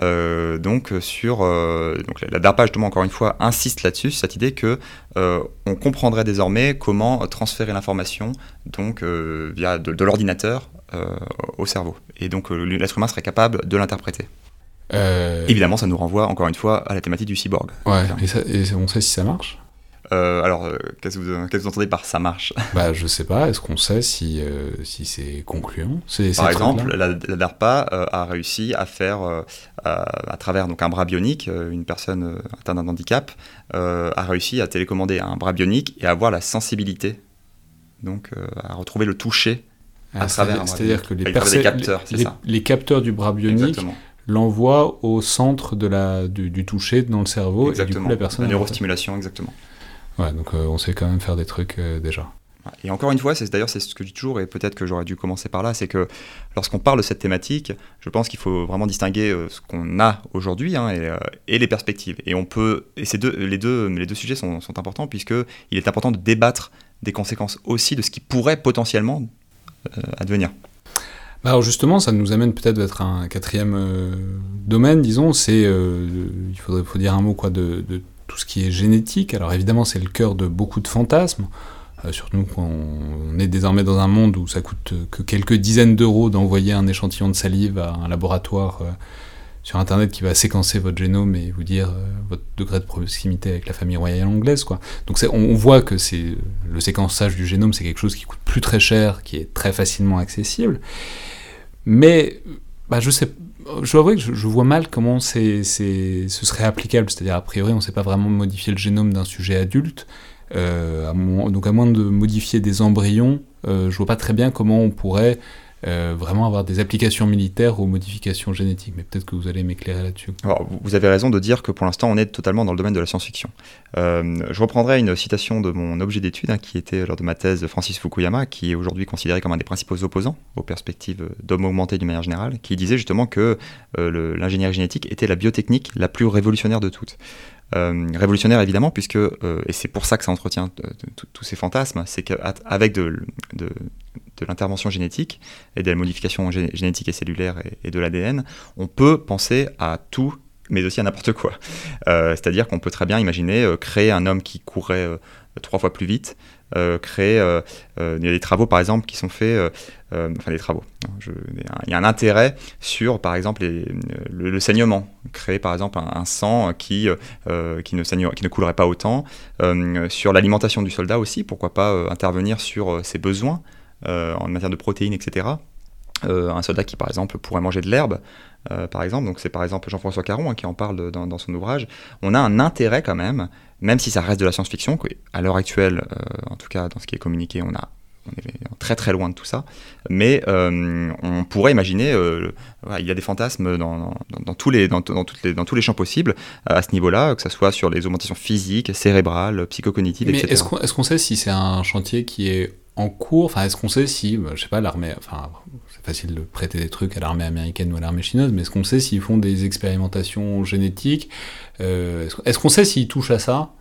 euh, donc sur euh, donc la DARPA justement encore une fois insiste là-dessus cette idée que euh, on comprendrait désormais comment transférer l'information donc via de, l'ordinateur au cerveau et donc l'être humain serait capable de l'interpréter. Évidemment, ça nous renvoie encore une fois à la thématique du cyborg. Ouais, et, et on sait si ça marche euh, alors, euh, qu'est-ce que, vous, entendez par ça marche? Bah, Je sais pas, est-ce qu'on sait si, euh, si c'est concluant? Par exemple, la, DARPA a réussi à faire, à, travers donc, un bras bionique, une personne atteinte d'un handicap, a réussi à télécommander un bras bionique et à avoir la sensibilité, donc à retrouver le toucher à ah, travers C'est-à-dire que les, capteurs, les, capteurs du bras bionique l'envoient au centre de la, du, toucher dans le cerveau exactement. et du coup la personne... La neurostimulation, exactement. Ouais, donc euh, on sait quand même faire des trucs euh, déjà. Et encore une fois, c'est d'ailleurs c'est ce que je dis toujours, et peut-être que j'aurais dû commencer par là, c'est que lorsqu'on parle de cette thématique, je pense qu'il faut vraiment distinguer euh, ce qu'on a aujourd'hui hein, et, les perspectives. Et on peut, et ces deux, les deux, les deux sujets sont, sont importants puisque il est important de débattre des conséquences aussi de ce qui pourrait potentiellement advenir. Bah alors justement, ça nous amène peut-être être un quatrième domaine, disons, c'est, il faudrait faut dire un mot quoi de, de tout ce qui est génétique. Alors évidemment, c'est le cœur de beaucoup de fantasmes, euh, surtout qu'on est désormais dans un monde où ça coûte que quelques dizaines d'euros d'envoyer un échantillon de salive à un laboratoire euh, sur Internet qui va séquencer votre génome et vous dire euh, votre degré de proximité avec la famille royale anglaise. Donc on, voit que c'est le séquençage du génome, c'est quelque chose qui coûte plus très cher, qui est très facilement accessible. Mais bah, je sais je dois avouer que je, vois mal comment ce serait applicable. C'est-à-dire, a priori, on ne sait pas vraiment modifier le génome d'un sujet adulte. Euh, donc, à moins de modifier des embryons, euh, je vois pas très bien comment on pourrait euh, vraiment avoir des applications militaires aux modifications génétiques. Mais peut-être que vous allez m'éclairer là-dessus. Vous avez raison de dire que pour l'instant, on est totalement dans le domaine de la science-fiction. Euh, je reprendrai une citation de mon objet d'étude, hein, qui était lors de ma thèse de Francis Fukuyama, qui est aujourd'hui considéré comme un des principaux opposants aux perspectives d'homme augmenté d'une manière générale, qui disait justement que euh, l'ingénierie génétique était la biotechnique la plus révolutionnaire de toutes. Révolutionnaire évidemment, puisque, et c'est pour ça que ça entretient tous ces fantasmes, c'est qu'avec de, de, l'intervention génétique et de la modification génétique et cellulaire et, de l'ADN, on peut penser à tout, mais aussi à n'importe quoi. Euh, c'est-à-dire qu'on peut très bien imaginer euh, créer un homme qui courrait euh, trois fois plus vite, créer... des travaux, par exemple, qui sont faits... enfin, des travaux. il y a un intérêt sur, par exemple, le, saignement. Créer, par exemple, un, sang qui, qui, ne saigne, qui ne coulerait pas autant. sur l'alimentation du soldat aussi, pourquoi pas intervenir sur ses besoins euh, en matière de protéines, etc. Euh, un soldat qui, par exemple, pourrait manger de l'herbe, euh, par exemple, donc c'est par exemple Jean-François Caron hein, qui en parle dans, son ouvrage, on a un intérêt quand même, même si ça reste de la science-fiction, à l'heure actuelle, en tout cas dans ce qui est communiqué, on n'a on est très très loin de tout ça, mais euh, on pourrait imaginer, euh, il y a des fantasmes dans, tous les, dans, toutes les, dans tous les champs possibles à ce niveau-là, que ce soit sur les augmentations physiques, cérébrales, psychocognitives, mais etc. Est-ce qu'on sait si c'est un chantier qui est en cours? Enfin, est-ce qu'on sait si, bah, je sais pas, l'armée, enfin, c'est facile de prêter des trucs à l'armée américaine ou à l'armée chinoise, mais est-ce qu'on sait s'ils font des expérimentations génétiques? Est-ce qu'on sait s'ils touchent à ça?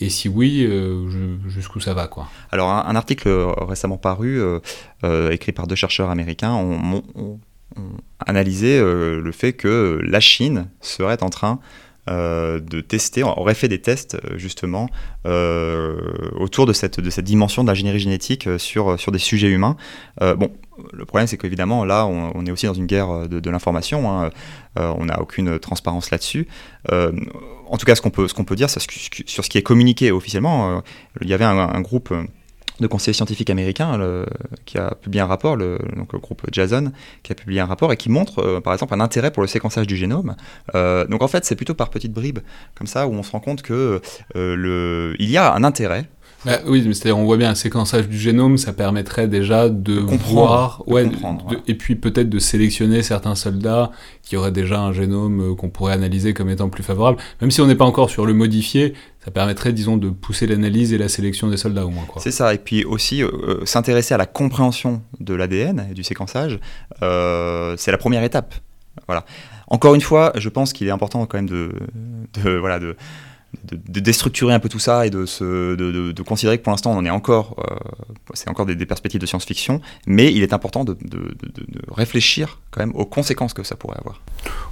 Et si oui, euh, jusqu'où ça va quoi. Alors un, article récemment paru, euh, euh, écrit par deux chercheurs américains, ont, analysé le fait que la Chine serait en train de tester, aurait fait des tests justement autour de cette, de cette dimension d'ingénierie génétique sur, des sujets humains. bon, le problème c'est qu'évidemment là on, est aussi dans une guerre de, l'information, hein. on n'a aucune transparence là-dessus en tout cas, ce qu'on peut, dire sur ce qui est communiqué officiellement, euh, il y avait un, groupe de conseillers scientifiques américains qui a publié un rapport, le, groupe Jason, qui a publié un rapport et qui montre, euh, par exemple, un intérêt pour le séquençage du génome. Euh, donc en fait, c'est plutôt par petites bribes, comme ça, où on se rend compte que il y a un intérêt bah, oui, c'est-à-dire on voit bien un séquençage du génome, ça permettrait déjà de, voir, ouais, et puis peut-être de sélectionner certains soldats qui auraient déjà un génome euh, qu'on pourrait analyser comme étant plus favorable. Même si on n'est pas encore sur le modifié, ça permettrait, disons, de pousser l'analyse et la sélection des soldats au moins. C'est ça, et puis aussi euh, euh, s'intéresser à la compréhension de l'ADN et du séquençage, c'est la première étape. Voilà. Encore une fois, je pense qu'il est important quand même de, de voilà, de de, déstructurer un peu tout ça et de, se, de, considérer que pour l'instant on en est encore, euh, c'est encore des, perspectives de science-fiction, mais il est important de, réfléchir quand même aux conséquences que ça pourrait avoir.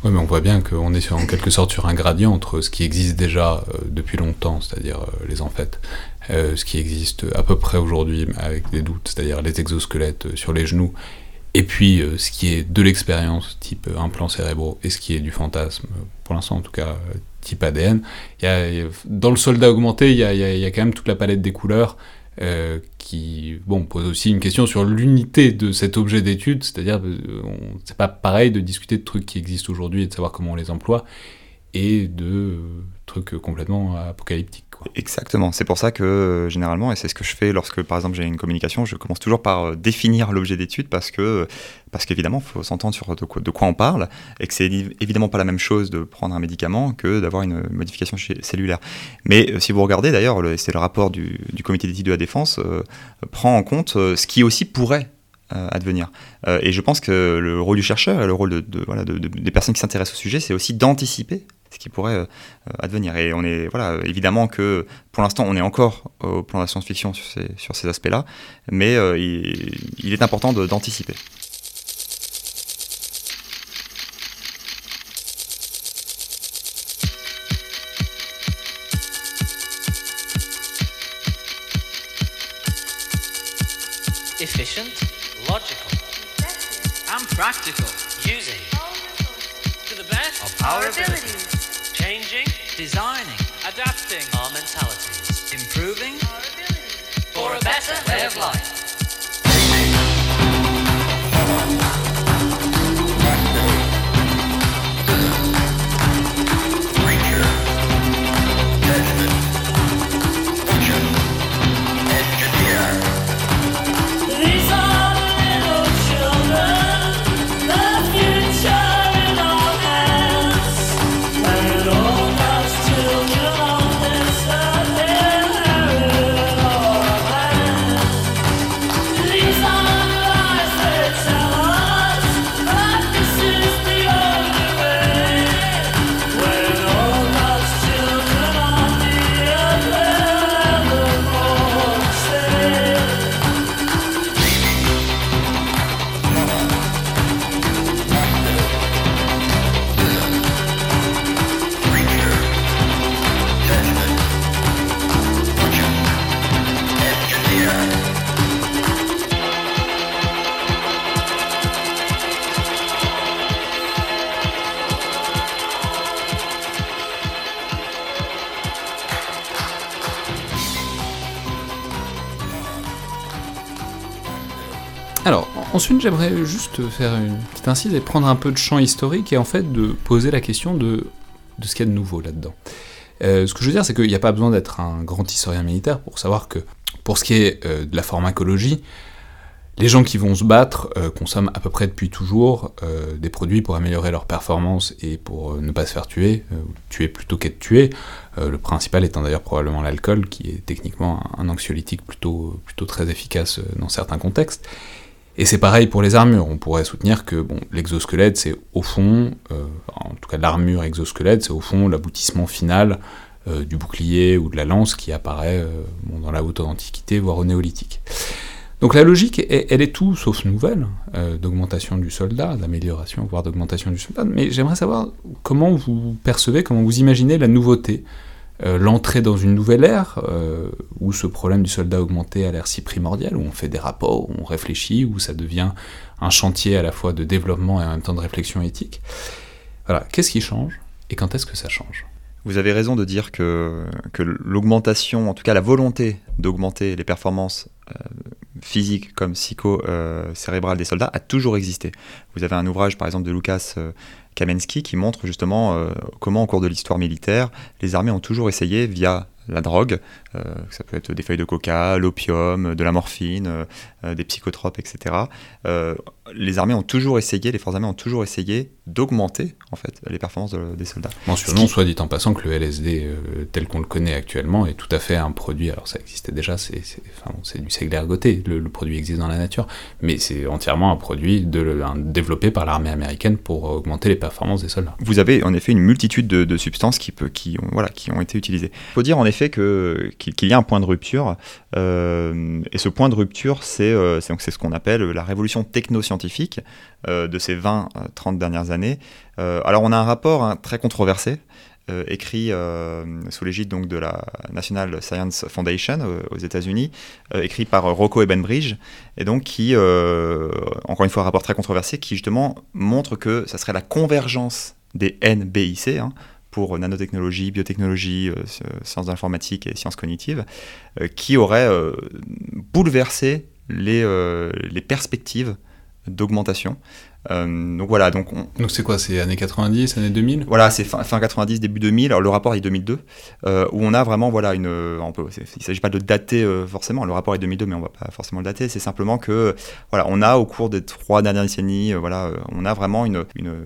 Oui, mais on voit bien qu'on est en quelque sorte sur un gradient entre ce qui existe déjà euh, depuis longtemps, c'est-à-dire euh, les amphettes, ce qui existe à peu près aujourd'hui avec des doutes, c'est-à-dire les exosquelettes sur les genoux, et puis ce qui est de l'expérience type implants cérébraux et ce qui est du fantasme, pour l'instant en tout cas type ADN. dans le soldat augmenté, il y, a, quand même toute la palette des couleurs euh, qui bon, pose aussi une question sur l'unité de cet objet d'étude, c'est-à-dire euh, c'est pas pareil de discuter de trucs qui existent aujourd'hui et de savoir comment on les emploie, et de euh, trucs complètement apocalyptiques. Exactement, c'est pour ça que euh, généralement, et c'est ce que je fais lorsque par exemple j'ai une communication, je commence toujours par euh, définir l'objet d'étude parce que parce qu'évidemment, il faut s'entendre sur de quoi, on parle et que c'est évidemment pas la même chose de prendre un médicament que d'avoir une modification cellulaire. Mais euh, si vous regardez d'ailleurs, c'est le rapport du, comité d'éthique de la défense, prend en compte ce qui aussi pourrait advenir. et je pense que le rôle du chercheur et le rôle des personnes qui s'intéressent au sujet, c'est aussi d'anticiper ce qui pourrait euh, advenir. Et on est, voilà, évidemment que pour l'instant, on est encore au plan de la science-fiction sur ces, sur ces aspects-là, mais euh, il, est important d'anticiper. efficient, logical, and practical, using to the best of our abilities. Designing, adapting our mentalities, improving for a better way of life. Ensuite, j'aimerais juste faire une petite incise et prendre un peu de champ historique et en fait de poser la question de, ce qu'il y a de nouveau là-dedans. Euh, ce que je veux dire, c'est qu'il n'y a pas besoin d'être un grand historien militaire pour savoir que Pour ce qui est de la pharmacologie, les gens qui vont se battre consomment à peu près depuis toujours des produits pour améliorer leur performance et pour ne pas se faire tuer, tuer plutôt qu'être tué. le principal étant d'ailleurs probablement l'alcool, qui est techniquement un anxiolytique plutôt très efficace dans certains contextes. Et c'est pareil pour les armures. On pourrait soutenir que bon, l'exosquelette, c'est au fond, euh, en tout cas l'armure exosquelette, c'est au fond l'aboutissement final euh, du bouclier ou de la lance qui apparaît euh, dans la haute antiquité, voire au néolithique. Donc la logique, elle est tout sauf nouvelle, d'augmentation du soldat, d'amélioration, voire d'augmentation du soldat, mais j'aimerais savoir comment vous percevez, comment vous imaginez la nouveauté l'entrée dans une nouvelle ère, euh, où ce problème du soldat augmenté a l'air si primordial, où on fait des rapports, où on réfléchit, où ça devient un chantier à la fois de développement et en même temps de réflexion éthique. Voilà, qu'est-ce qui change et quand est-ce que ça change? Vous avez raison de dire que, que l'augmentation, en tout cas la volonté d'augmenter les performances euh, physiques comme psycho-cérébrales des soldats a toujours existé. Vous avez un ouvrage par exemple de Lucas Kamensky qui montre justement euh, comment au cours de l'histoire militaire, les armées ont toujours essayé, via la drogue, ça peut être des feuilles de coca, l'opium, de la morphine, euh, des psychotropes, etc. les armées ont toujours essayé, les forces armées ont toujours essayé d'augmenter en fait les performances des soldats. Mentionnons, soit dit en passant, que le LSD tel qu'on le connaît actuellement est tout à fait un produit. Alors ça existait déjà, c'est enfin, du seigle ergoté, le, le, produit existe dans la nature, mais c'est entièrement un produit de, développé par l'armée américaine pour augmenter les performances des soldats. Vous avez en effet une multitude de, substances qui, peut, qui, ont, voilà, qui ont été utilisées. Il faut dire en effet fait qu'il y a un point de rupture. Euh, et ce point de rupture, c'est euh, c'est ce qu'on appelle la révolution technoscientifique euh, de ces 20-30 dernières années. alors on a un rapport hein, très controversé. écrit sous l'égide donc de la National Science Foundation aux États-Unis, écrit par Rocco Ebenbridge, et donc qui, encore une fois, un rapport très controversé, qui justement montre que ça serait la convergence des NBIC, hein, pour nanotechnologie, biotechnologie, euh, sciences de l'informatique et sciences cognitives, euh, qui aurait euh, bouleversé les, les perspectives d'augmentation euh, donc voilà, donc Donc c'est quoi C'est années 90, années 2000 Voilà, c'est fin, fin, 90, début 2000. Alors le rapport est 2002, euh, où on a vraiment voilà une. On peut, il ne s'agit pas de dater euh, forcément. Le rapport est 2002, mais on va pas forcément le dater. C'est simplement que voilà, on a au cours des trois dernières décennies, voilà, on a vraiment une, une,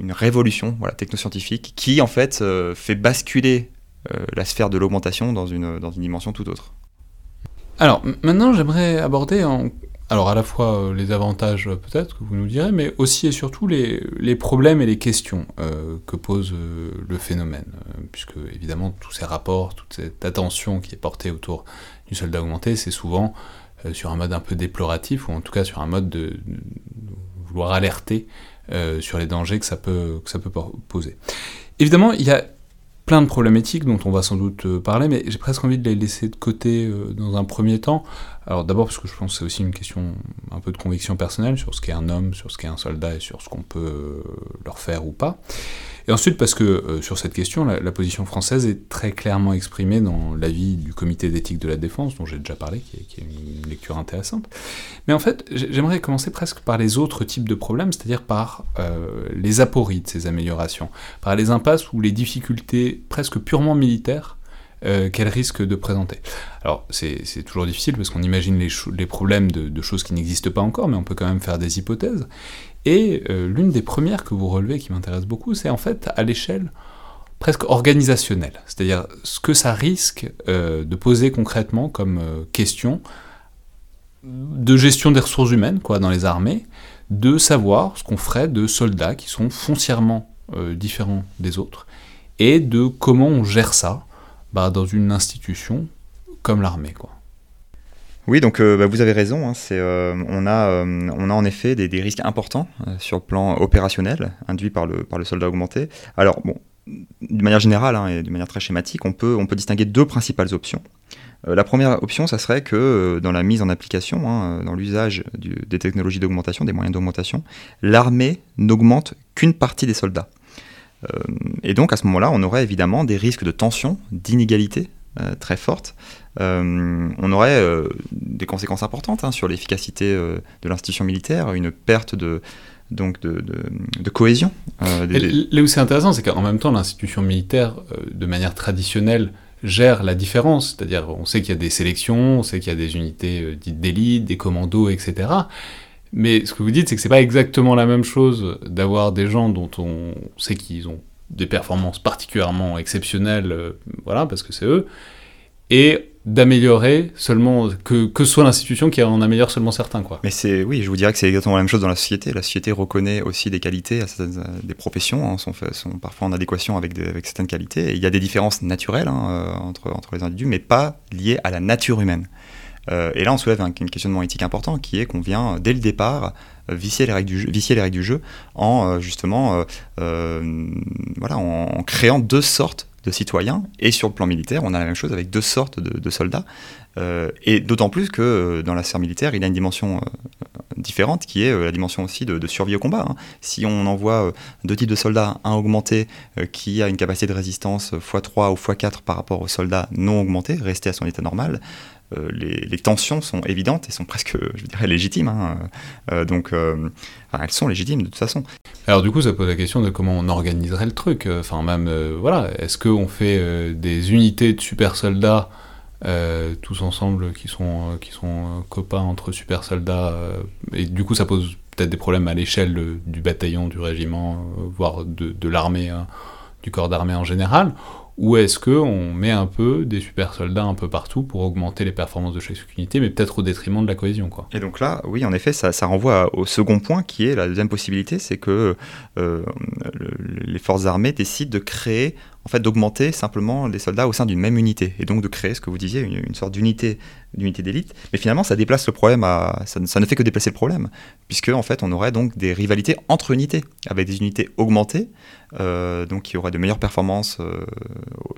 une révolution voilà technoscientifique qui en fait fait basculer la sphère de l'augmentation dans une dans une dimension tout autre. Alors maintenant, j'aimerais aborder en alors à la fois euh, les avantages euh, peut-être que vous nous direz, mais aussi et surtout les, problèmes et les questions euh, que pose le phénomène, puisque évidemment tous ces rapports, toute cette attention qui est portée autour du soldat augmenté, c'est souvent sur un mode un peu déploratif, ou en tout cas sur un mode de, vouloir alerter sur les dangers que ça peut, que ça peut poser. Évidemment, il y a plein de problématiques dont on va sans doute euh, parler, mais j'ai presque envie de les laisser de côté euh, dans un premier temps. Alors d'abord parce que je pense que c'est aussi une question un peu de conviction personnelle sur ce qu'est un homme, sur ce qu'est un soldat et sur ce qu'on peut euh, leur faire ou pas. Et ensuite parce que euh, sur cette question, la, position française est très clairement exprimée dans l'avis du comité d'éthique de la défense, dont j'ai déjà parlé, qui est, une lecture intéressante. Mais en fait, j'aimerais commencer presque par les autres types de problèmes, c'est-à-dire par euh, les apories de ces améliorations, par les impasses ou les difficultés presque purement militaires euh, qu'elles risquent de présenter. Alors c'est toujours difficile parce qu'on imagine les, problèmes de, choses qui n'existent pas encore, mais on peut quand même faire des hypothèses. Et euh, l'une des premières que vous relevez qui m'intéresse beaucoup, c'est en fait à l'échelle presque organisationnelle, c'est-à-dire ce que ça risque euh, de poser concrètement comme euh, question de gestion des ressources humaines quoi, dans les armées, de savoir ce qu'on ferait de soldats qui sont foncièrement différents des autres, et de comment on gère ça bah, dans une institution comme l'armée. quoi. Oui, donc euh, bah, vous avez raison. Hein, euh, on, a, euh, on a en effet des, risques importants sur le plan opérationnel induits par le, soldat augmenté. Alors, bon, de manière générale hein, et de manière très schématique, on peut, on peut distinguer deux principales options. la première option, ça serait que dans la mise en application, hein, dans l'usage des technologies d'augmentation, des moyens d'augmentation, l'armée n'augmente qu'une partie des soldats. et donc à ce moment-là, on aurait évidemment des risques de tension, d'inégalité très fortes, euh, on aurait euh, des conséquences importantes hein, sur l'efficacité euh, de l'institution militaire, une perte de, donc de, cohésion. Là où c'est intéressant, c'est qu'en même temps, l'institution militaire, de manière traditionnelle, gère la différence. C'est-à-dire, on sait qu'il y a des sélections, on sait qu'il y a des unités dites d'élite, des commandos, etc. Mais ce que vous dites, c'est que c'est pas exactement la même chose d'avoir des gens dont on sait qu'ils ont des performances particulièrement exceptionnelles, voilà, parce que c'est eux, et d'améliorer seulement que, que soit l'institution qui en améliore seulement certains quoi. Mais c'est oui, je vous dirais que c'est exactement la même chose dans la société. La société reconnaît aussi des qualités, des professions hein, sont, sont parfois en adéquation avec, avec certaines qualités. Il y a des différences naturelles hein, euh, entre, entre les individus, mais pas liées à la nature humaine. Euh, et là, on soulève un, questionnement éthique important qui est qu'on vient dès le départ euh, vicier les règles du jeu, les règles du jeu en justement voilà en créant deux sortes de citoyens, et sur le plan militaire, on a la même chose avec deux sortes de, soldats, euh, et d'autant plus que euh, dans la sphère militaire, il a une dimension euh, différente, qui est la dimension aussi de, survie au combat. Hein. Si on envoie deux types de soldats, un augmenté qui a une capacité de résistance x3 ou x4 par rapport aux soldats non augmentés, resté à son état normal, euh, les, tensions sont évidentes et sont presque, je dirais, légitimes. Hein. Euh, donc, euh, elles sont légitimes de toute façon. Alors du coup, ça pose la question de comment on organiserait le truc. Enfin, même, voilà, est-ce qu'on fait des unités de super soldats tous ensemble qui sont, qui sont copains entre super soldats et du coup, ça pose peut-être des problèmes à l'échelle du bataillon, du régiment, voire de, l'armée, hein, du corps d'armée en général ou est-ce qu'on met un peu des super soldats un peu partout pour augmenter les performances de chaque unité, mais peut-être au détriment de la cohésion quoi. Et donc là, oui, en effet, ça, renvoie au second point qui est la deuxième possibilité, c'est que euh, les forces armées décident de créer en fait d'augmenter simplement les soldats au sein d'une même unité et donc de créer ce que vous disiez une, sorte d'unité d'unité d'élite. Mais finalement ça déplace le problème ça, ne fait que déplacer le problème puisque en fait on aurait donc des rivalités entre unités avec des unités augmentées euh, donc qui auraient de meilleures performances euh,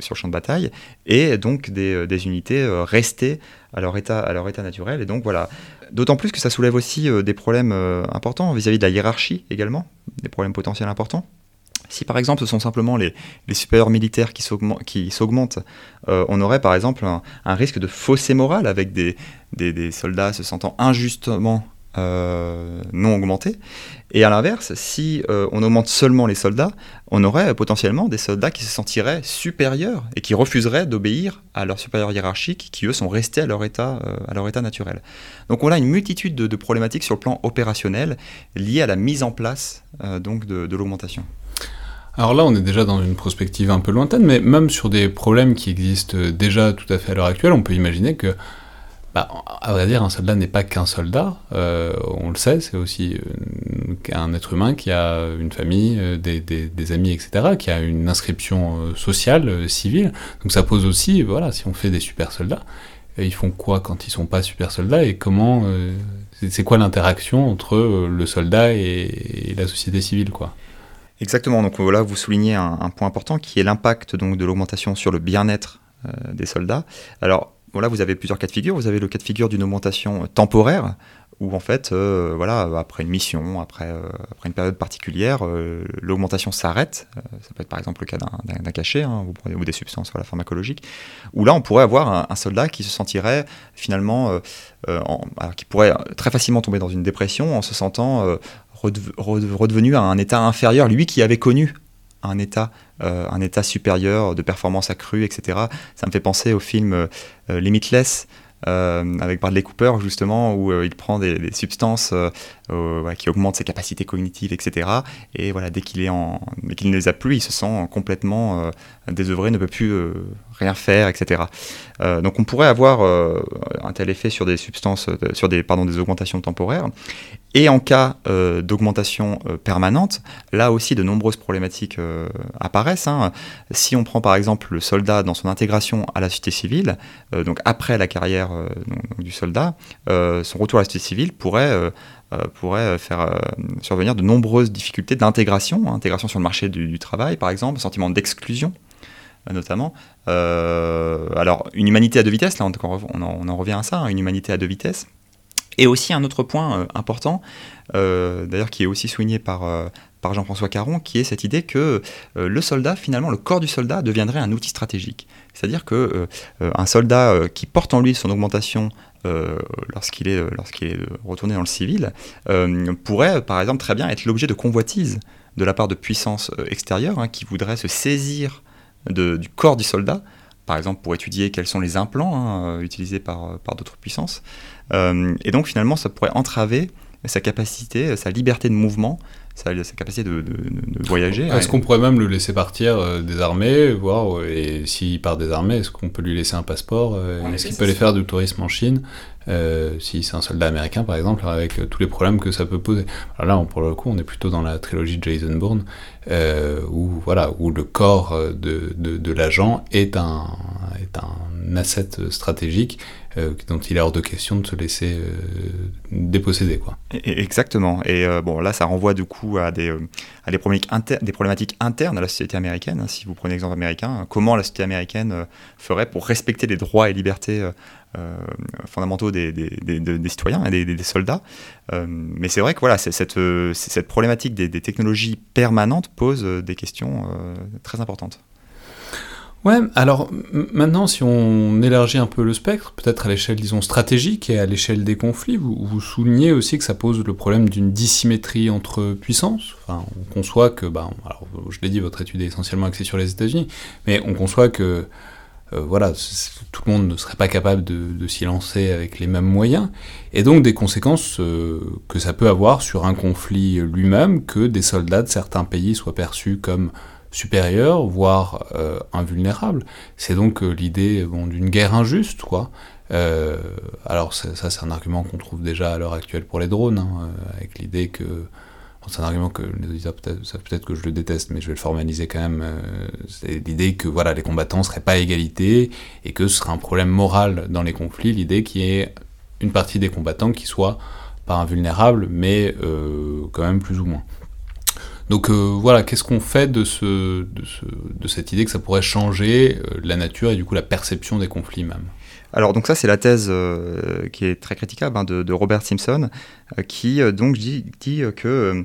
sur le champ de bataille et donc des, euh, unités restées à leur état à leur état naturel. Et donc voilà. D'autant plus que ça soulève aussi des problèmes importants vis-à-vis -vis de la hiérarchie également des problèmes potentiels importants si par exemple ce sont simplement les, supérieurs militaires qui s'augmentent, euh, on aurait par exemple un, risque de fossé moral avec des, soldats se sentant injustement euh, non augmentés. Et à l'inverse, si euh, on augmente seulement les soldats, on aurait potentiellement des soldats qui se sentiraient supérieurs et qui refuseraient d'obéir à leurs supérieurs hiérarchiques qui eux sont restés à leur état, à leur état naturel. Donc on a une multitude de, problématiques sur le plan opérationnel liées à la mise en place donc de l'augmentation. Alors là, on est déjà dans une prospective un peu lointaine, mais même sur des problèmes qui existent déjà tout à fait à l'heure actuelle, on peut imaginer que, bah, à vrai dire, un soldat n'est pas qu'un soldat, euh, on le sait, c'est aussi euh, un être humain qui a une famille, euh, des, amis, etc., qui a une inscription sociale, civile. Donc ça pose aussi, voilà, si on fait des super soldats, ils font quoi quand ils sont pas super soldats et comment, c'est quoi l'interaction entre le soldat et, et la société civile, quoi? Exactement, donc voilà, vous soulignez un, point important qui est l'impact donc de l'augmentation sur le bien-être euh, des soldats. Alors voilà, vous avez plusieurs cas de figure. Vous avez le cas de figure d'une augmentation temporaire, où en fait, euh, voilà, après une mission, après, euh, après une période particulière, l'augmentation s'arrête. ça peut être par exemple le cas d'un cachet, hein, ou des substances voilà, pharmacologiques, où là, on pourrait avoir un, soldat qui se sentirait finalement, qui pourrait très facilement tomber dans une dépression en se sentant redevenu à un état inférieur, lui qui avait connu un état, euh, un état supérieur de performance accrue, etc. Ça me fait penser au film euh, Limitless euh, avec Bradley Cooper justement où il prend des, substances qui augmentent ses capacités cognitives, etc. Et voilà, dès qu'il est ne les a plus, il se sent complètement désœuvré, ne peut plus rien faire, etc. donc on pourrait avoir un tel effet sur des substances, sur des, pardon, des augmentations temporaires. Et en cas euh, d'augmentation euh, permanente, là aussi de nombreuses problématiques euh, apparaissent. Hein. Si on prend par exemple le soldat dans son intégration à la société civile, donc après la carrière du soldat, son retour à la société civile pourrait faire survenir de nombreuses difficultés d'intégration, hein. intégration sur le marché du, travail par exemple, sentiment d'exclusion notamment. alors une humanité à deux vitesses, là on, on, en, revient à ça, hein, une humanité à deux vitesses. Et aussi un autre point euh, important, euh, d'ailleurs qui est aussi souligné par, euh, par Jean-François Caron, qui est cette idée que le soldat, finalement, le corps du soldat deviendrait un outil stratégique. C'est-à-dire que un soldat qui porte en lui son augmentation lorsqu'il est, est retourné dans le civil, pourrait par exemple très bien être l'objet de convoitise de la part de puissances extérieures hein, qui voudraient se saisir de, du corps du soldat par exemple pour étudier quels sont les implants hein, utilisés par, par d'autres puissances. Et donc finalement, ça pourrait entraver sa capacité, sa liberté de mouvement sa, capacité de, voyager. Est-ce qu'on pourrait même le laisser partir euh, des armées, voir, et s'il part des armées, est-ce qu'on peut lui laisser un passeport euh, Est-ce qu'il peut aller faire du tourisme en Chine euh, si c'est un soldat américain par exemple, avec tous les problèmes que ça peut poser? Alors là, pour le coup, on est plutôt dans la trilogie de Jason Bourne, où voilà, où le corps de, de l'agent est un est un asset stratégique euh, dont il est hors de question de se laisser euh, déposséder. Quoi. Exactement. Et euh, bon, là, ça renvoie du coup à des, problématiques, internes à la société américaine. Hein. Si vous prenez l'exemple américain, comment la société américaine ferait pour respecter les droits et libertés fondamentaux des, citoyens et des, soldats? mais c'est vrai que voilà, cette problématique des, technologies permanentes pose des questions très importantes. Ouais, alors maintenant, si on élargit un peu le spectre, peut-être à l'échelle, disons, stratégique et à l'échelle des conflits, vous, soulignez aussi que ça pose le problème d'une dissymétrie entre puissances. On conçoit que, alors, je l'ai dit, votre étude est essentiellement axée sur les États-Unis, mais on conçoit que, euh, voilà, tout le monde ne serait pas capable de, de s'y lancer avec les mêmes moyens, et donc des conséquences euh, que ça peut avoir sur un conflit lui-même, que des soldats de certains pays soient perçus comme supérieur, voire euh, invulnérable. C'est donc euh, l'idée d'une guerre injuste, quoi. Euh, alors ça, c'est un argument qu'on trouve déjà à l'heure actuelle pour les drones, hein, avec l'idée que c'est un argument que les auditeurs savent peut-être que je le déteste, mais je vais le formaliser quand même. c'est l'idée que voilà, les combattants seraient pas à égalité et que ce serait un problème moral dans les conflits. L'idée qu'il y ait une partie des combattants qui soit pas invulnérable, mais quand même plus ou moins. Donc euh, voilà, qu'est-ce qu'on fait de, ce, de, ce, de, cette idée que ça pourrait changer euh, la nature et du coup la perception des conflits même? Alors donc ça c'est la thèse euh, qui est très critiquable hein, de, Robert Simpson qui donc dit, que,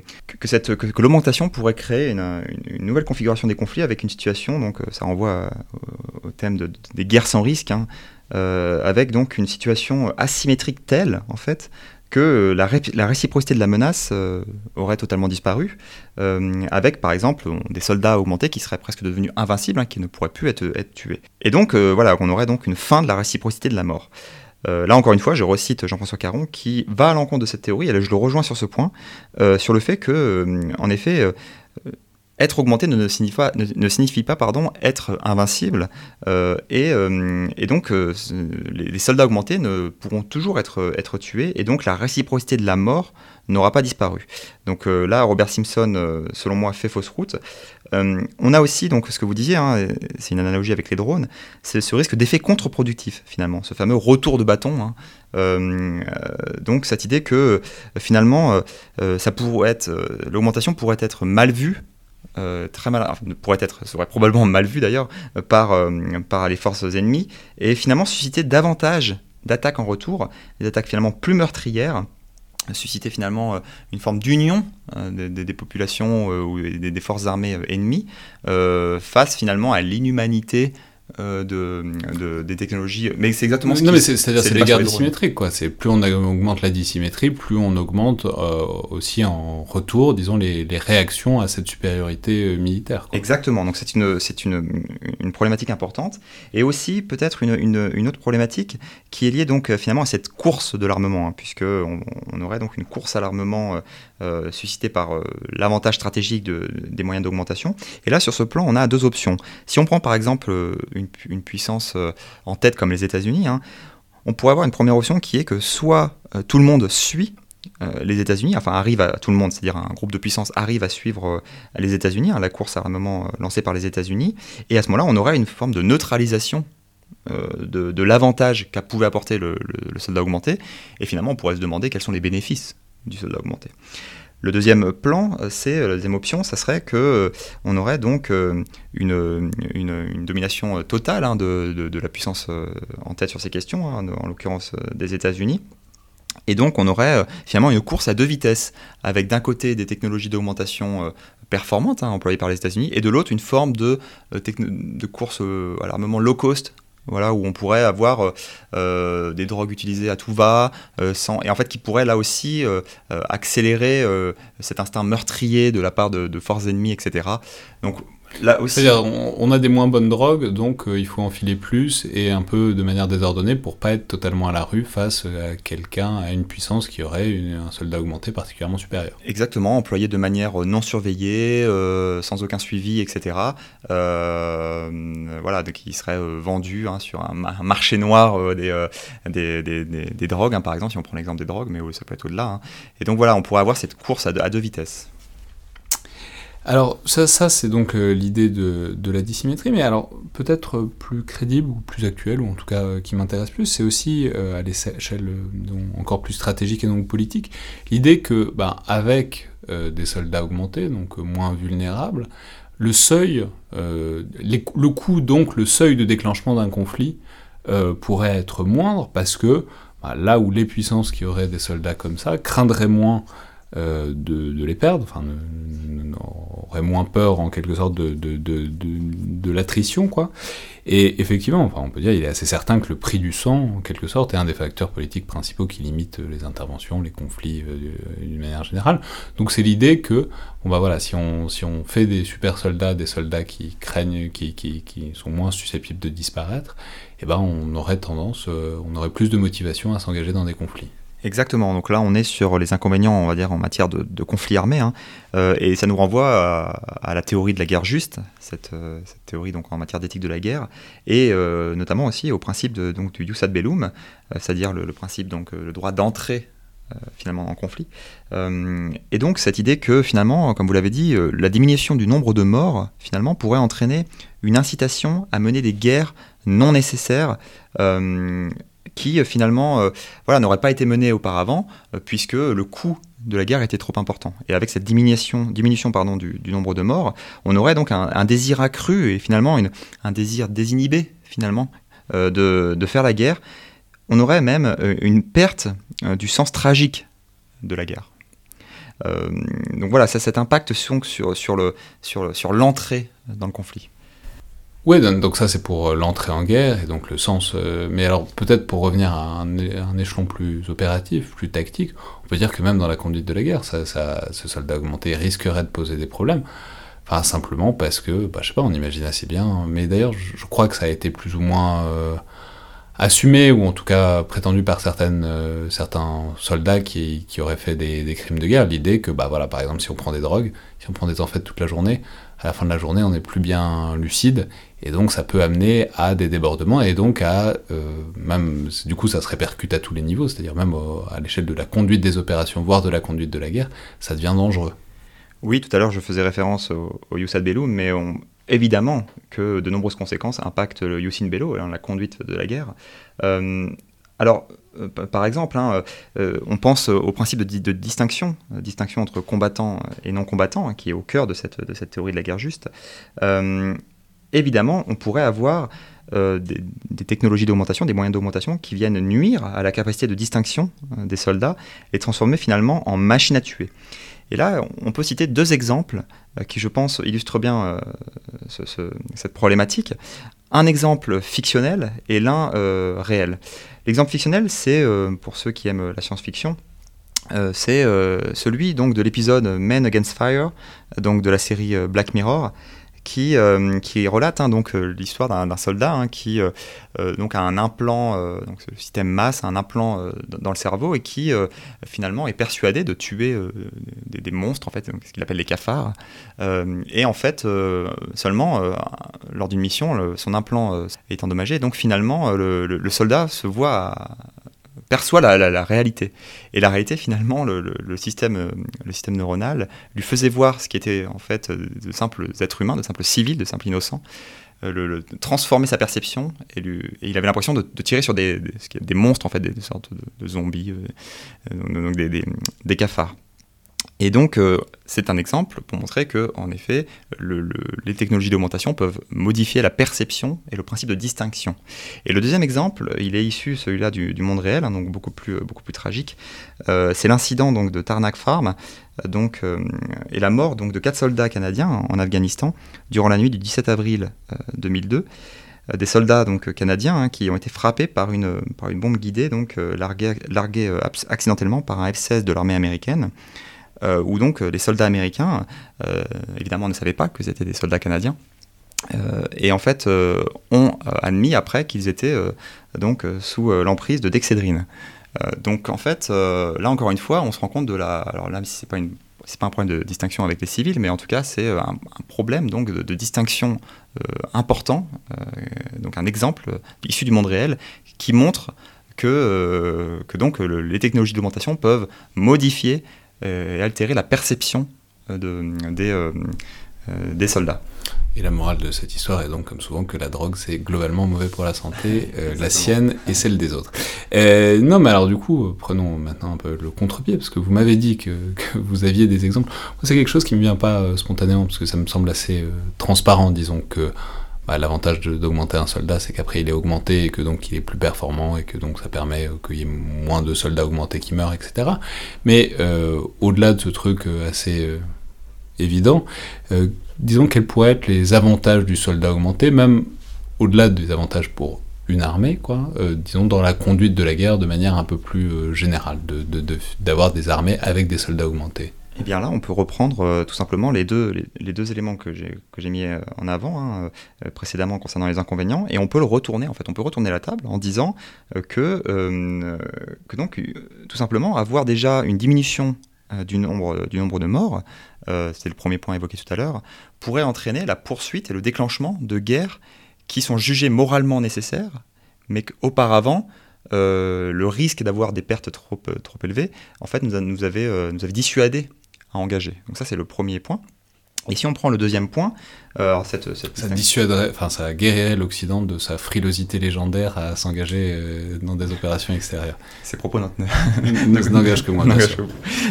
l'augmentation pourrait créer une, nouvelle configuration des conflits avec une situation, donc ça renvoie au thème de, des guerres sans risque, hein, avec donc une situation asymétrique telle en fait que la, la, réciprocité de la menace euh, aurait totalement disparu, euh, avec par exemple des soldats augmentés qui seraient presque devenus invincibles, hein, qui ne pourraient plus être, tués. Et donc euh, voilà, on aurait donc une fin de la réciprocité de la mort. là encore une fois, je recite Jean-François Caron qui va à l'encontre de cette théorie, et je le rejoins sur ce point, sur le fait que, en effet, être augmenté ne signifie pas, pardon, être invincible. Euh, et, euh, et, donc, euh, les, soldats augmentés ne pourront toujours être, être tués. Et donc, la réciprocité de la mort n'aura pas disparu. Donc là, Robert Simpson, selon moi, fait fausse route. on a aussi, donc, ce que vous disiez, hein, c'est une analogie avec les drones, c'est ce risque d'effet contre-productif, finalement, ce fameux retour de bâton. Hein. donc cette idée que finalement, ça pourrait être, l'augmentation pourrait être mal vue euh, très mal, pourrait être, serait probablement mal vu d'ailleurs euh, par, euh, les forces ennemies, et finalement susciter davantage d'attaques en retour, des attaques finalement plus meurtrières, susciter finalement une forme d'union des, populations ou des, forces armées ennemies face finalement à l'inhumanité euh, de, des technologies. Mais c'est exactement ce Non, mais c'est-à-dire c'est les guerres dissymétriques, quoi. C'est plus on augmente la dissymétrie, plus on augmente euh, aussi en retour, disons, les, les, réactions à cette supériorité euh, militaire. Exactement. Donc c'est une, c'est une, une, problématique importante. Et aussi peut-être une, une, une, autre problématique qui est liée donc finalement à cette course de l'armement, hein, puisque on, on, aurait donc une course à l'armement euh, suscité par euh, l'avantage stratégique des moyens d'augmentation. Et là, sur ce plan, on a deux options. Si on prend par exemple une, puissance en tête comme les États-Unis, hein, on pourrait avoir une première option qui est que soit tout le monde suit les États-Unis, enfin arrive à tout le monde, c'est-à-dire un groupe de puissance arrive à suivre les États-Unis, hein, la course à armement lancée par les États-Unis, et à ce moment-là, on aurait une forme de neutralisation de, l'avantage qu'a pouvait apporter le, soldat augmenté, et finalement on pourrait se demander quels sont les bénéfices du soldat augmenté. Le deuxième plan, c'est euh, la deuxième option, ça serait que euh, on aurait donc euh, une, domination totale hein, de, la puissance en tête sur ces questions, hein, en l'occurrence des États-Unis. Et donc on aurait finalement une course à deux vitesses, avec d'un côté des technologies d'augmentation performantes hein, employées par les États-Unis, et de l'autre une forme de course à l'armement low cost voilà, où on pourrait avoir euh, euh, des drogues utilisées à tout va, euh, et en fait qui pourrait là aussi accélérer cet instinct meurtrier de la part de, forces ennemies, etc. Là aussi. C'est-à-dire, on, on a des moins bonnes drogues, donc euh, il faut enfiler plus et un peu de manière désordonnée pour pas être totalement à la rue face à quelqu'un, à une puissance qui aurait une- un soldat augmenté particulièrement supérieur. Exactement, employé de manière non surveillée, euh, sans aucun suivi, etc. Euh, voilà, donc qui serait euh, vendu hein, sur un, ma- un marché noir euh, des, euh, des, des- des- des drogues, hein, par exemple, si on prend l'exemple des drogues, mais ça peut être au-delà. hein. Et donc voilà, on pourrait avoir cette course à deux, à deux vitesses. Alors ça, c'est donc euh, l'idée de, la dissymétrie, mais alors peut-être euh, plus crédible ou plus actuelle, ou en tout cas euh, qui m'intéresse plus, c'est aussi à l'échelle encore plus stratégique et donc politique, l'idée que ben, avec des soldats augmentés, donc moins vulnérables, le seuil, le coût donc le seuil de déclenchement d'un conflit pourrait être moindre parce que ben, là où les puissances qui auraient des soldats comme ça craindraient moins de, de les perdre, enfin, aurait moins peur en quelque sorte de, de, de, de, l'attrition, quoi. Et effectivement, enfin, on peut dire, il est assez certain que le prix du sang, en quelque sorte, est un des facteurs politiques principaux qui limite les interventions, les conflits euh, d'une manière générale. Donc c'est l'idée que, bon bah voilà, si on, si on fait des super soldats, des soldats qui craignent, qui, qui, qui sont moins susceptibles de disparaître, eh ben on aurait tendance, euh, on aurait plus de motivation à s'engager dans des conflits. Exactement, donc là on est sur les inconvénients, on va dire, en matière de, de conflit armé, hein. Euh, et ça nous renvoie à, la théorie de la guerre juste, cette, euh, cette théorie donc en matière d'éthique de la guerre, et euh, notamment aussi au principe de, donc, du jus ad bellum, c'est-à-dire le, le principe, donc le droit d'entrer euh, finalement en conflit. Et donc cette idée que finalement, comme vous l'avez dit, la diminution du nombre de morts finalement pourrait entraîner une incitation à mener des guerres non nécessaires qui euh, finalement euh, voilà, n'auraient pas été menées auparavant euh, puisque le coût de la guerre était trop important. Et avec cette diminution, diminution pardon, du, nombre de morts, on aurait donc un, désir accru et finalement un désir désinhibé finalement de, faire la guerre. On aurait même une perte du sens tragique de la guerre. Donc voilà, ça cet impact sur, sur l'entrée dans le conflit. Oui, donc ça c'est pour euh, l'entrée en guerre et donc le sens. euh, mais alors peut-être pour revenir à un, échelon plus opératif, plus tactique, on peut dire que même dans la conduite de la guerre, ça, ça- ce soldat augmenté risquerait de poser des problèmes. Enfin simplement parce que, bah, je sais pas, on imagine assez bien. Mais d'ailleurs, je, crois que ça a été plus ou moins euh, assumé ou en tout cas prétendu par certains soldats qui, qui auraient fait des, des crimes de guerre. L'idée que, bah voilà, par exemple, si on prend des drogues, si on prend des amphètes toute la journée, à la fin de la journée, on n'est plus bien lucide et donc ça peut amener à des débordements et donc à euh, même du coup ça se répercute à tous les niveaux, c'est-à-dire même à l'échelle de la conduite des opérations, voire de la conduite de la guerre, ça devient dangereux. Oui, tout à l'heure je faisais référence au, au Jus ad bellum, mais évidemment que de nombreuses conséquences impactent le Jus in bello, hein, la conduite de la guerre. Euh, alors, euh, par exemple, hein, on pense au principe de, di- de distinction, distinction entre combattants et non combattants, hein, qui est au cœur de cette théorie de la guerre juste. Évidemment, on pourrait avoir euh, des, technologies d'augmentation, des moyens d'augmentation qui viennent nuire à la capacité de distinction euh, des soldats et transformer finalement en machines à tuer. Et là, on peut citer deux exemples euh, qui, je pense, illustrent bien ce- ce- cette problématique. Un exemple fictionnel et l'un réel. L'exemple fictionnel, c'est, pour ceux qui aiment la science-fiction, c'est celui donc de l'épisode Men Against Fire, donc de la série Black Mirror, qui, euh, qui relate hein, donc euh, l'histoire d'un soldat hein, qui euh, donc a un implant, euh, donc le système masse, un implant dans le cerveau et qui finalement est persuadé de tuer des, monstres en fait, ce qu'il appelle les cafards. Et en fait, seulement lors d'une mission, son implant est endommagé. Donc finalement, le, le- le soldat se voit à- perçoit la, la- réalité. Et la réalité, finalement, le, le- système, euh, le système neuronal lui faisait voir ce qui était en fait euh, de simples êtres humains, de simples civils, de simples innocents, euh, le, transformer sa perception et, lui- il avait l'impression de, tirer sur des, des, monstres, en fait, des, sortes de, zombies, donc des- des cafards. Et donc, euh, c'est un exemple pour montrer que, en effet, le- le- les technologies d'augmentation peuvent modifier la perception et le principe de distinction. Et le deuxième exemple, il est issu celui-là du, monde réel, hein, donc beaucoup plus, beaucoup plus tragique. Euh, c'est l'incident donc de Tarnak Farm, euh, donc euh, et la mort donc de quatre soldats canadiens en, Afghanistan durant la nuit du 17 avril euh, 2002. Euh, Des soldats donc canadiens hein, qui ont été frappés par une, par une bombe guidée donc euh, larguée, larguée euh, accidentellement par un F-16 de l'armée américaine. Où donc les soldats américains, évidemment, ne savaient pas que c'était des soldats canadiens. et en fait, ont admis après qu'ils étaient donc sous l'emprise de dexédrine. donc en fait, là encore une fois, on se rend compte de la. Alors là, c'est pas une c'est pas un problème de distinction avec les civils, mais en tout cas c'est euh, un, problème donc de, distinction euh, important, euh, donc un exemple issu du monde réel qui montre que, que donc les technologies d'augmentation peuvent modifier et altérer la perception de, des, des soldats. Et la morale de cette histoire est donc, comme souvent, que la drogue, c'est globalement mauvais pour la santé, euh, la sienne et celle des autres. Euh, non, mais alors du coup, prenons maintenant un peu le contre-pied, parce que vous m'avez dit que, vous aviez des exemples. C'est quelque chose qui ne me vient pas euh, spontanément, parce que ça me semble assez transparent, disons que bah, l'avantage d'augmenter un soldat, c'est qu'après il est augmenté et que donc il est plus performant et que donc ça permet qu'il y ait moins de soldats augmentés qui meurent, etc. Mais au-delà de ce truc assez évident, disons quels pourraient être les avantages du soldat augmenté, même au-delà des avantages pour une armée, quoi, euh, disons dans la conduite de la guerre de manière un peu plus euh, générale, d'avoir de, des armées avec des soldats augmentés. Eh bien là, on peut reprendre euh, tout simplement les deux, les, deux éléments que j'ai mis en avant hein, précédemment concernant les inconvénients, et on peut le retourner, en fait, on peut retourner la table en disant que, que donc, tout simplement, avoir déjà une diminution du, nombre, du nombre de morts, c'est le premier point évoqué tout à l'heure, pourrait entraîner la poursuite et le déclenchement de guerres qui sont jugées moralement nécessaires, mais qu'auparavant, euh, le risque d'avoir des pertes trop, euh, trop élevées, en fait, nous, nous, avait, euh, nous avait dissuadé à engager. Donc ça, c'est le premier point. Et si on prend le deuxième point, euh, cette, ça dissuaderait, enfin ça guérirait l'Occident de sa frilosité légendaire à s'engager euh, dans des opérations extérieures. Ces propos n'engagent que moi.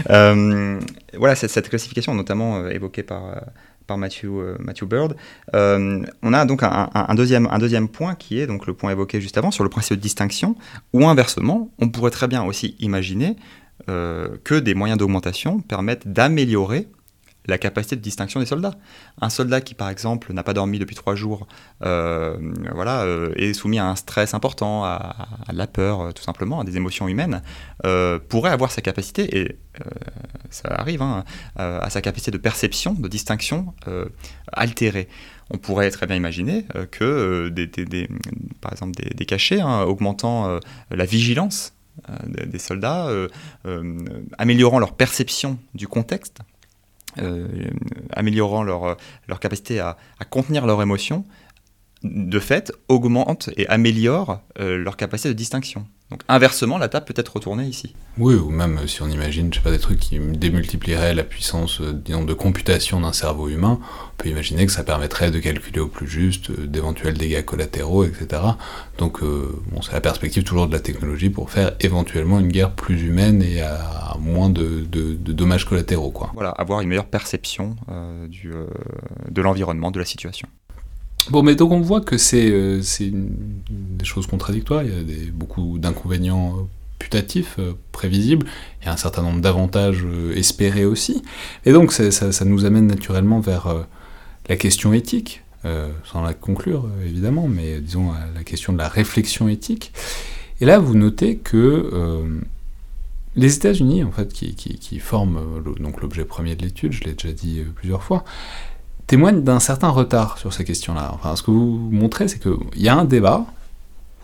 Euh, voilà, cette, cette, classification, notamment évoquée par, par Matthew, Matthew Bird, on a donc un, un, deuxième, un deuxième point qui est donc le point évoqué juste avant sur le principe de distinction, ou inversement, on pourrait très bien aussi imaginer que des moyens d'augmentation permettent d'améliorer la capacité de distinction des soldats. Un soldat qui, par exemple, n'a pas dormi depuis trois jours, euh, voilà, euh, est soumis à un stress important, à, la peur, euh, tout simplement, à des émotions humaines, pourrait avoir sa capacité, et ça arrive, hein, à sa capacité de perception, de distinction altérée. On pourrait très bien imaginer que, des, par exemple, des, cachets hein, augmentant la vigilance des soldats, améliorant leur perception du contexte, euh, améliorant leur, capacité à, à, contenir leurs émotions, de fait, augmente et améliore euh, leur capacité de distinction. Donc inversement, la table peut être retournée ici. Oui, ou même euh, si on imagine, je sais pas, des trucs qui démultiplieraient la puissance disons, de computation d'un cerveau humain, on peut imaginer que ça permettrait de calculer au plus juste d'éventuels dégâts collatéraux, etc. Donc bon, c'est la perspective toujours de la technologie pour faire éventuellement une guerre plus humaine et à moins de, de, dommages collatéraux. Quoi. Voilà, avoir une meilleure perception euh, du, euh, de l'environnement, de la situation. Bon, mais donc on voit que c'est euh, des choses contradictoires, il y a des, beaucoup d'inconvénients putatifs, prévisibles, il y a un certain nombre d'avantages espérés aussi, et donc ça, nous amène naturellement vers la question éthique, sans la conclure évidemment, mais disons la question de la réflexion éthique. Et là, vous notez que les États-Unis, en fait, qui, forment euh, donc l'objet premier de l'étude, je l'ai déjà dit euh, plusieurs fois, témoignent d'un certain retard sur ces questions-là. Enfin, ce que vous montrez, c'est qu'il y a un débat,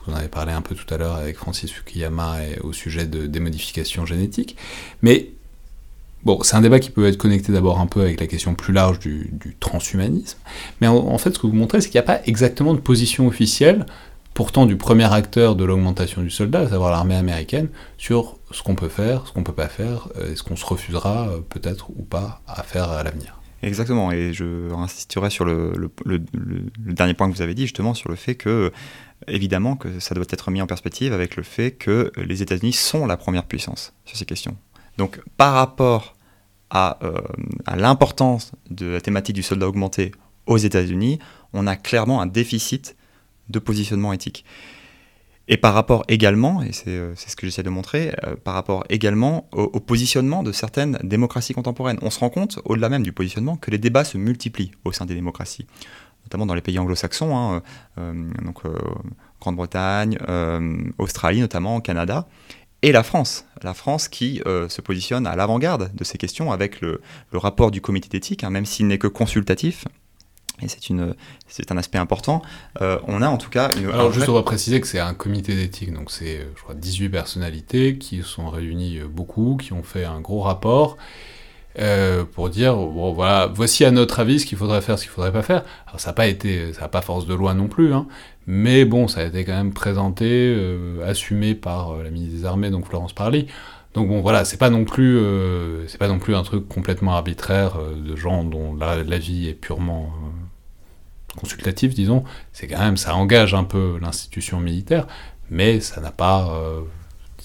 vous en avez parlé un peu tout à l'heure avec Francis Fukuyama au sujet de, des modifications génétiques, mais bon, c'est un débat qui peut être connecté d'abord un peu avec la question plus large du, transhumanisme, mais en, fait, ce que vous montrez, c'est qu'il n'y a pas exactement de position officielle pourtant du premier acteur de l'augmentation du soldat, à savoir l'armée américaine, sur ce qu'on peut faire, ce qu'on peut pas faire, et euh, ce qu'on se refusera euh, peut-être ou pas à faire à l'avenir. Exactement, et je insisterai sur le, dernier point que vous avez dit, justement, sur le fait que, évidemment, que ça doit être mis en perspective avec le fait que les États-Unis sont la première puissance sur ces questions. Donc, par rapport à, euh, à l'importance de la thématique du soldat augmenté aux États-Unis, on a clairement un déficit de positionnement éthique. Et par rapport également, et c'est euh, ce que j'essaie de montrer, euh, par rapport également au, positionnement de certaines démocraties contemporaines. On se rend compte, au-delà même du positionnement, que les débats se multiplient au sein des démocraties, notamment dans les pays anglo-saxons, hein, euh, donc Grande-Bretagne, Australie notamment, Canada. et la France. La France qui se positionne à l'avant-garde de ces questions avec le, rapport du comité d'éthique, hein, même s'il n'est que consultatif, et c'est une c'est un aspect important. on a en tout cas une. Alors juste on va préciser que c'est un comité d'éthique, donc c'est je crois 18 personnalités qui sont réunies beaucoup, qui ont fait un gros rapport euh, pour dire bon voilà voici à notre avis ce qu'il faudrait faire ce qu'il faudrait pas faire alors ça n'a pas été ça n'a pas force de loi non plus hein, mais bon ça a été quand même présenté euh, assumé par euh, la ministre des armées donc Florence Parly donc bon voilà c'est pas non plus c'est pas non plus un truc complètement arbitraire de gens dont l'avis est purement consultatif disons c'est quand même ça engage un peu l'institution militaire mais ça n'a pas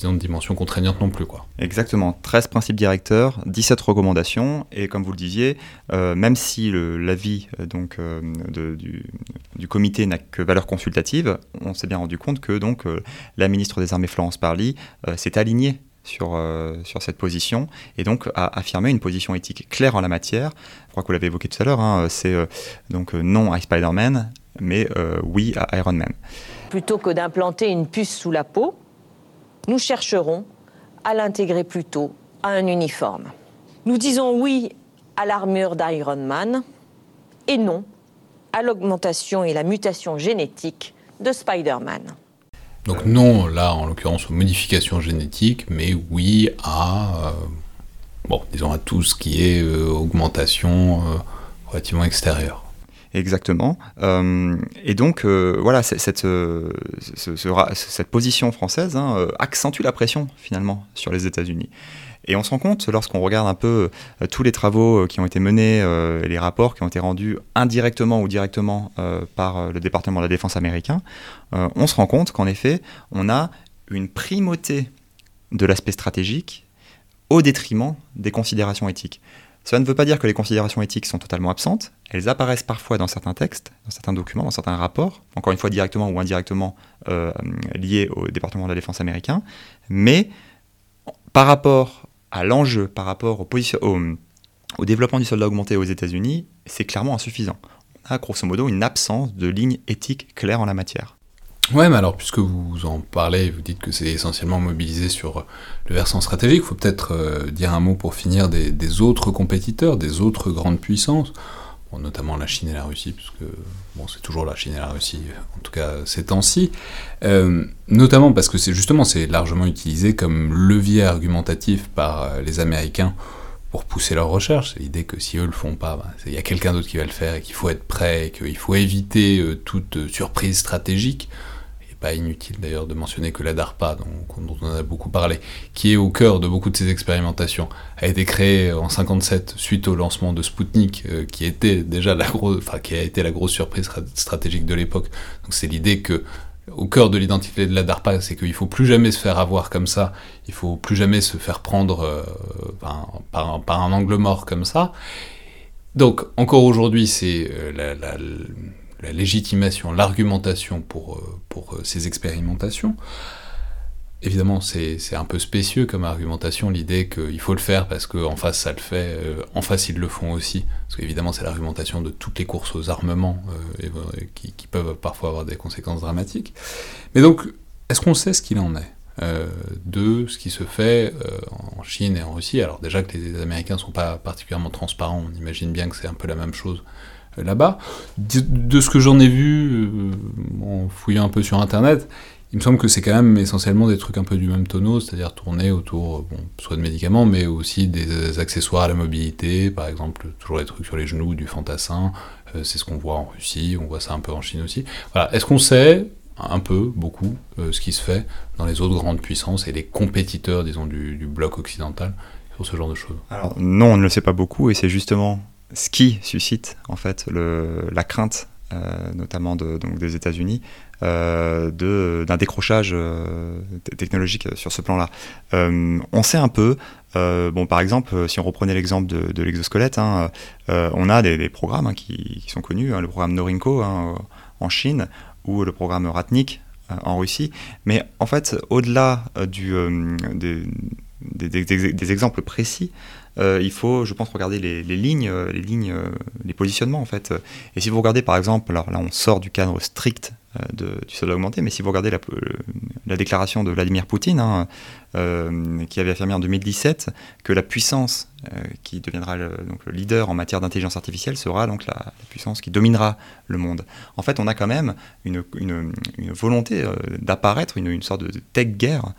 disons, de dimension contraignante non plus. Quoi. Exactement, 13 principes directeurs, 17 recommandations, et comme vous le disiez, euh, même si l'avis euh, euh, du, du, comité n'a que valeur consultative, on s'est bien rendu compte que donc la ministre des Armées Florence Parly s'est alignée sur, sur cette position et donc a affirmé une position éthique claire en la matière. Je crois que vous l'avez évoqué tout à l'heure, hein, c'est donc non à Spider-Man, mais oui à Iron Man. Plutôt que d'implanter une puce sous la peau, nous chercherons à l'intégrer plutôt à un uniforme. Nous disons oui à l'armure d'Iron Man et non à l'augmentation et la mutation génétique de Spider-Man. Donc non, là en l'occurrence aux modifications génétiques, mais oui à, euh, bon, disons à tout ce qui est euh, augmentation euh, relativement extérieure. Exactement. Et donc, voilà, cette, cette position française hein, accentue la pression, finalement, sur les États-Unis. Et on se rend compte, lorsqu'on regarde un peu tous les travaux qui ont été menés et les rapports qui ont été rendus indirectement ou directement par le département de la défense américain, on se rend compte qu'en effet, on a une primauté de l'aspect stratégique au détriment des considérations éthiques. Cela ne veut pas dire que les considérations éthiques sont totalement absentes, elles apparaissent parfois dans certains textes, dans certains documents, dans certains rapports, encore une fois directement ou indirectement euh, liés au département de la défense américain, mais par rapport à l'enjeu, par rapport au, au, développement du soldat augmenté aux États-Unis, c'est clairement insuffisant. On a grosso modo une absence de ligne éthique claire en la matière. Ouais, mais alors, puisque vous en parlez, vous dites que c'est essentiellement mobilisé sur le versant stratégique, il faut peut-être euh, dire un mot pour finir des, autres compétiteurs, des autres grandes puissances, notamment la Chine et la Russie, puisque bon, c'est toujours la Chine et la Russie, en tout cas ces temps-ci, euh, notamment parce que c'est justement largement utilisé comme levier argumentatif par euh, les Américains pour pousser leurs recherches. L'idée que si eux le font pas, bah, il y a quelqu'un d'autre qui va le faire et qu'il faut être prêt qu'il faut éviter toute surprise stratégique pas inutile d'ailleurs de mentionner que la DARPA, dont, on a beaucoup parlé, qui est au cœur de beaucoup de ces expérimentations, a été créée en 57 suite au lancement de Sputnik, euh, qui était déjà la grosse, enfin qui a été la grosse surprise stratégique de l'époque. Donc c'est l'idée que au cœur de l'identité de la DARPA, c'est qu'il faut plus jamais se faire avoir comme ça, il faut plus jamais se faire prendre euh, par, un angle mort comme ça. Donc encore aujourd'hui, c'est euh, la la légitimation, l'argumentation pour, euh, pour euh, ces expérimentations. Évidemment, c'est un peu spécieux comme argumentation, l'idée qu'il faut le faire parce qu'en face ça le fait, euh, en face ils le font aussi. Parce qu'évidemment, c'est l'argumentation de toutes les courses aux armements qui, peuvent parfois avoir des conséquences dramatiques. Mais donc, est-ce qu'on sait ce qu'il en est de ce qui se fait en Chine et en Russie? Alors, déjà que les Américains ne sont pas particulièrement transparents, on imagine bien que c'est un peu la même chose là-bas. De, ce que j'en ai vu euh, en fouillant un peu sur internet, il me semble que c'est quand même essentiellement des trucs un peu du même tonneau, c'est-à-dire tourner autour, bon, soit de médicaments, mais aussi des accessoires à la mobilité, par exemple, toujours les trucs sur les genoux, du fantassin, euh, c'est ce qu'on voit en Russie, on voit ça un peu en Chine aussi. Voilà, est-ce qu'on sait un peu, beaucoup, ce qui se fait dans les autres grandes puissances et les compétiteurs, disons, du, du bloc occidental sur ce genre de choses? Alors non, on ne le sait pas beaucoup, et c'est justement ce qui suscite en fait la crainte, euh, notamment des États-Unis, euh, d'un décrochage euh, technologique sur ce plan-là. On sait un peu, bon par exemple, si on reprenait l'exemple de, l'exosquelette, hein, on a des, programmes hein, qui, sont connus, hein, le programme Norinco en Chine ou le programme Ratnik en Russie, mais en fait, au-delà des, exemples précis, il faut, je pense, regarder les, lignes, euh, les lignes, euh, les positionnements en fait. Et si vous regardez par exemple, alors là on sort du cadre strict euh, de, du soldat augmenté, mais si vous regardez la, la déclaration de Vladimir Poutine, hein, euh, qui avait affirmé en 2017 que la puissance euh, qui deviendra le, donc, le leader en matière d'intelligence artificielle sera donc la, puissance qui dominera le monde. En fait, on a quand même une, volonté euh, d'apparaître, une, une, sorte de tech guerre.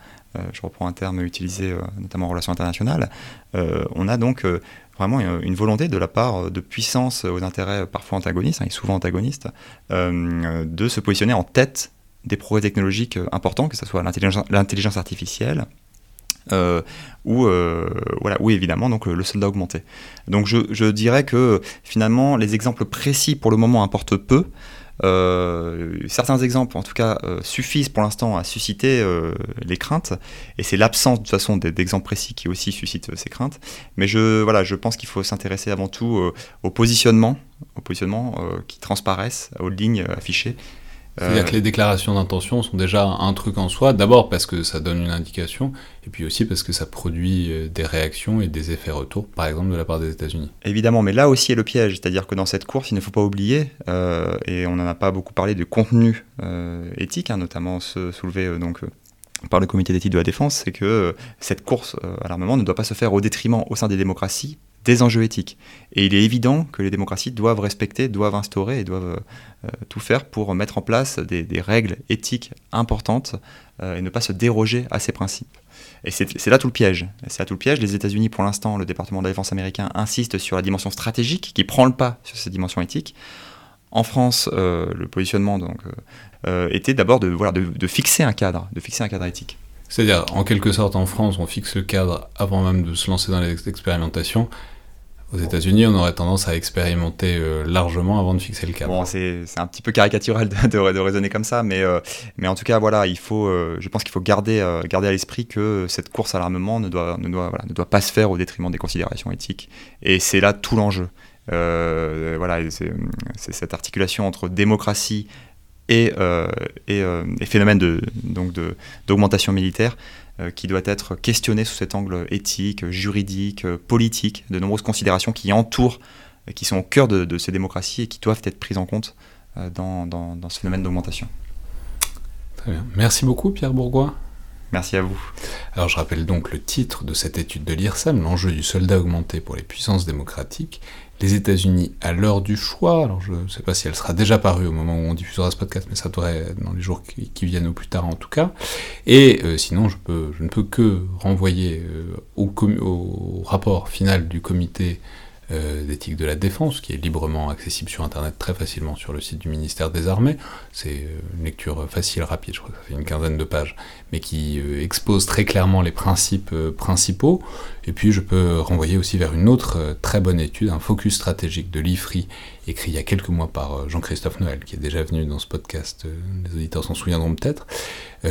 Je reprends un terme utilisé notamment en relations internationales. on a donc vraiment une volonté de la part de puissances aux intérêts parfois antagonistes, hein, et souvent antagonistes, euh, de se positionner en tête des progrès technologiques importants, que ce soit l'intelligence artificielle, euh, ou, euh, voilà, ou évidemment donc, le soldat augmenté. Donc je, dirais que finalement les exemples précis pour le moment importent peu. Euh, certains exemples, en tout cas, euh, suffisent pour l'instant à susciter euh, les craintes, et c'est l'absence de d'exemples précis qui aussi suscite ces craintes. Mais je, voilà, pense qu'il faut s'intéresser avant tout au positionnement, au positionnement qui transparaissent, aux lignes affichées, c'est-à-dire que les déclarations d'intention sont déjà un truc en soi, d'abord parce que ça donne une indication, et puis aussi parce que ça produit euh, des réactions et des effets retours, par exemple de la part des États-Unis. Évidemment, mais là aussi est le piège, c'est-à-dire que dans cette course, il ne faut pas oublier, euh, et on n'en a pas beaucoup parlé de contenu euh, éthique, hein, notamment ce soulevé euh, donc par le comité d'éthique de la défense, c'est que cette course à l'armement ne doit pas se faire au détriment au sein des démocraties des enjeux éthiques. Et il est évident que les démocraties doivent respecter, doivent instaurer et doivent euh, tout faire pour mettre en place des, règles éthiques importantes euh, et ne pas se déroger à ces principes. Et c'est là tout le piège. C'est là tout le piège. Les États-Unis, pour l'instant, le département de la défense américain insiste sur la dimension stratégique qui prend le pas sur cette dimension éthique. En France, euh, le positionnement donc, était d'abord de, voilà, de, de fixer un cadre, de fixer un cadre éthique. C'est-à-dire, en quelque sorte, en France, on fixe le cadre avant même de se lancer dans les expérimentations. Aux États-Unis, on aurait tendance à expérimenter euh, largement avant de fixer le cadre. Bon, c'est un petit peu caricatural de, raisonner comme ça, mais, euh, mais en tout cas, voilà, il faut, euh, je pense qu'il faut garder, garder à l'esprit que cette course à l'armement ne doit, ne, doit, voilà, ne doit pas se faire au détriment des considérations éthiques. Et c'est là tout l'enjeu. Voilà, c'est cette articulation entre démocratie et, euh, et, euh, et phénomène d'augmentation militaire euh, qui doit être questionné sous cet angle éthique, juridique, politique, de nombreuses considérations qui entourent, qui sont au cœur de, de ces démocraties et qui doivent être prises en compte dans, dans, dans ce phénomène d'augmentation. Très bien. Merci beaucoup Pierre Bourgois. Merci à vous. Alors je rappelle donc le titre de cette étude de l'IRSAM, l'enjeu du soldat augmenté pour les puissances démocratiques, les États-Unis à l'heure du choix. Alors je ne sais pas si elle sera déjà parue au moment où on diffusera ce podcast, mais ça devrait être dans les jours qui, viennent ou plus tard en tout cas. Et euh, sinon, je, ne peux que renvoyer euh, au, rapport final du comité euh, d'éthique de la défense, qui est librement accessible sur Internet très facilement sur le site du ministère des Armées. C'est une lecture facile, rapide, je crois que ça fait une quinzaine de pages, mais qui euh, expose très clairement les principes euh, principaux. Et puis je peux renvoyer aussi vers une autre euh, très bonne étude, un focus stratégique de l'IFRI, écrit il y a quelques mois par Jean-Christophe Noël, qui est déjà venu dans ce podcast, les auditeurs s'en souviendront peut-être,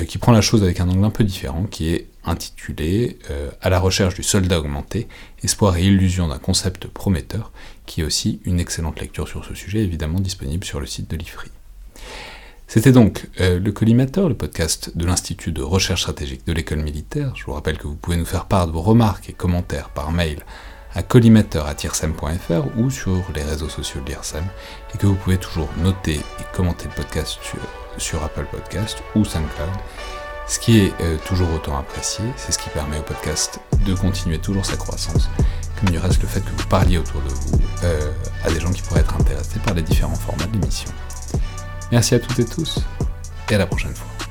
qui prend la chose avec un angle un peu différent, qui est intitulé À la recherche du soldat augmenté, espoir et illusion d'un concept prometteur, qui est aussi une excellente lecture sur ce sujet, évidemment disponible sur le site de l'IFRI. C'était donc euh, le Collimateur, le podcast de l'Institut de recherche stratégique de l'école militaire. Je vous rappelle que vous pouvez nous faire part de vos remarques et commentaires par mail à collimateur.tirsem.fr ou sur les réseaux sociaux de l'IRSEM et que vous pouvez toujours noter et commenter le podcast sur, Apple Podcast ou SoundCloud ce qui est euh, toujours autant apprécié, c'est ce qui permet au podcast de continuer toujours sa croissance, comme il reste le fait que vous parliez autour de vous euh, à des gens qui pourraient être intéressés par les différents formats de l'émission. Merci à toutes et tous, et à la prochaine fois.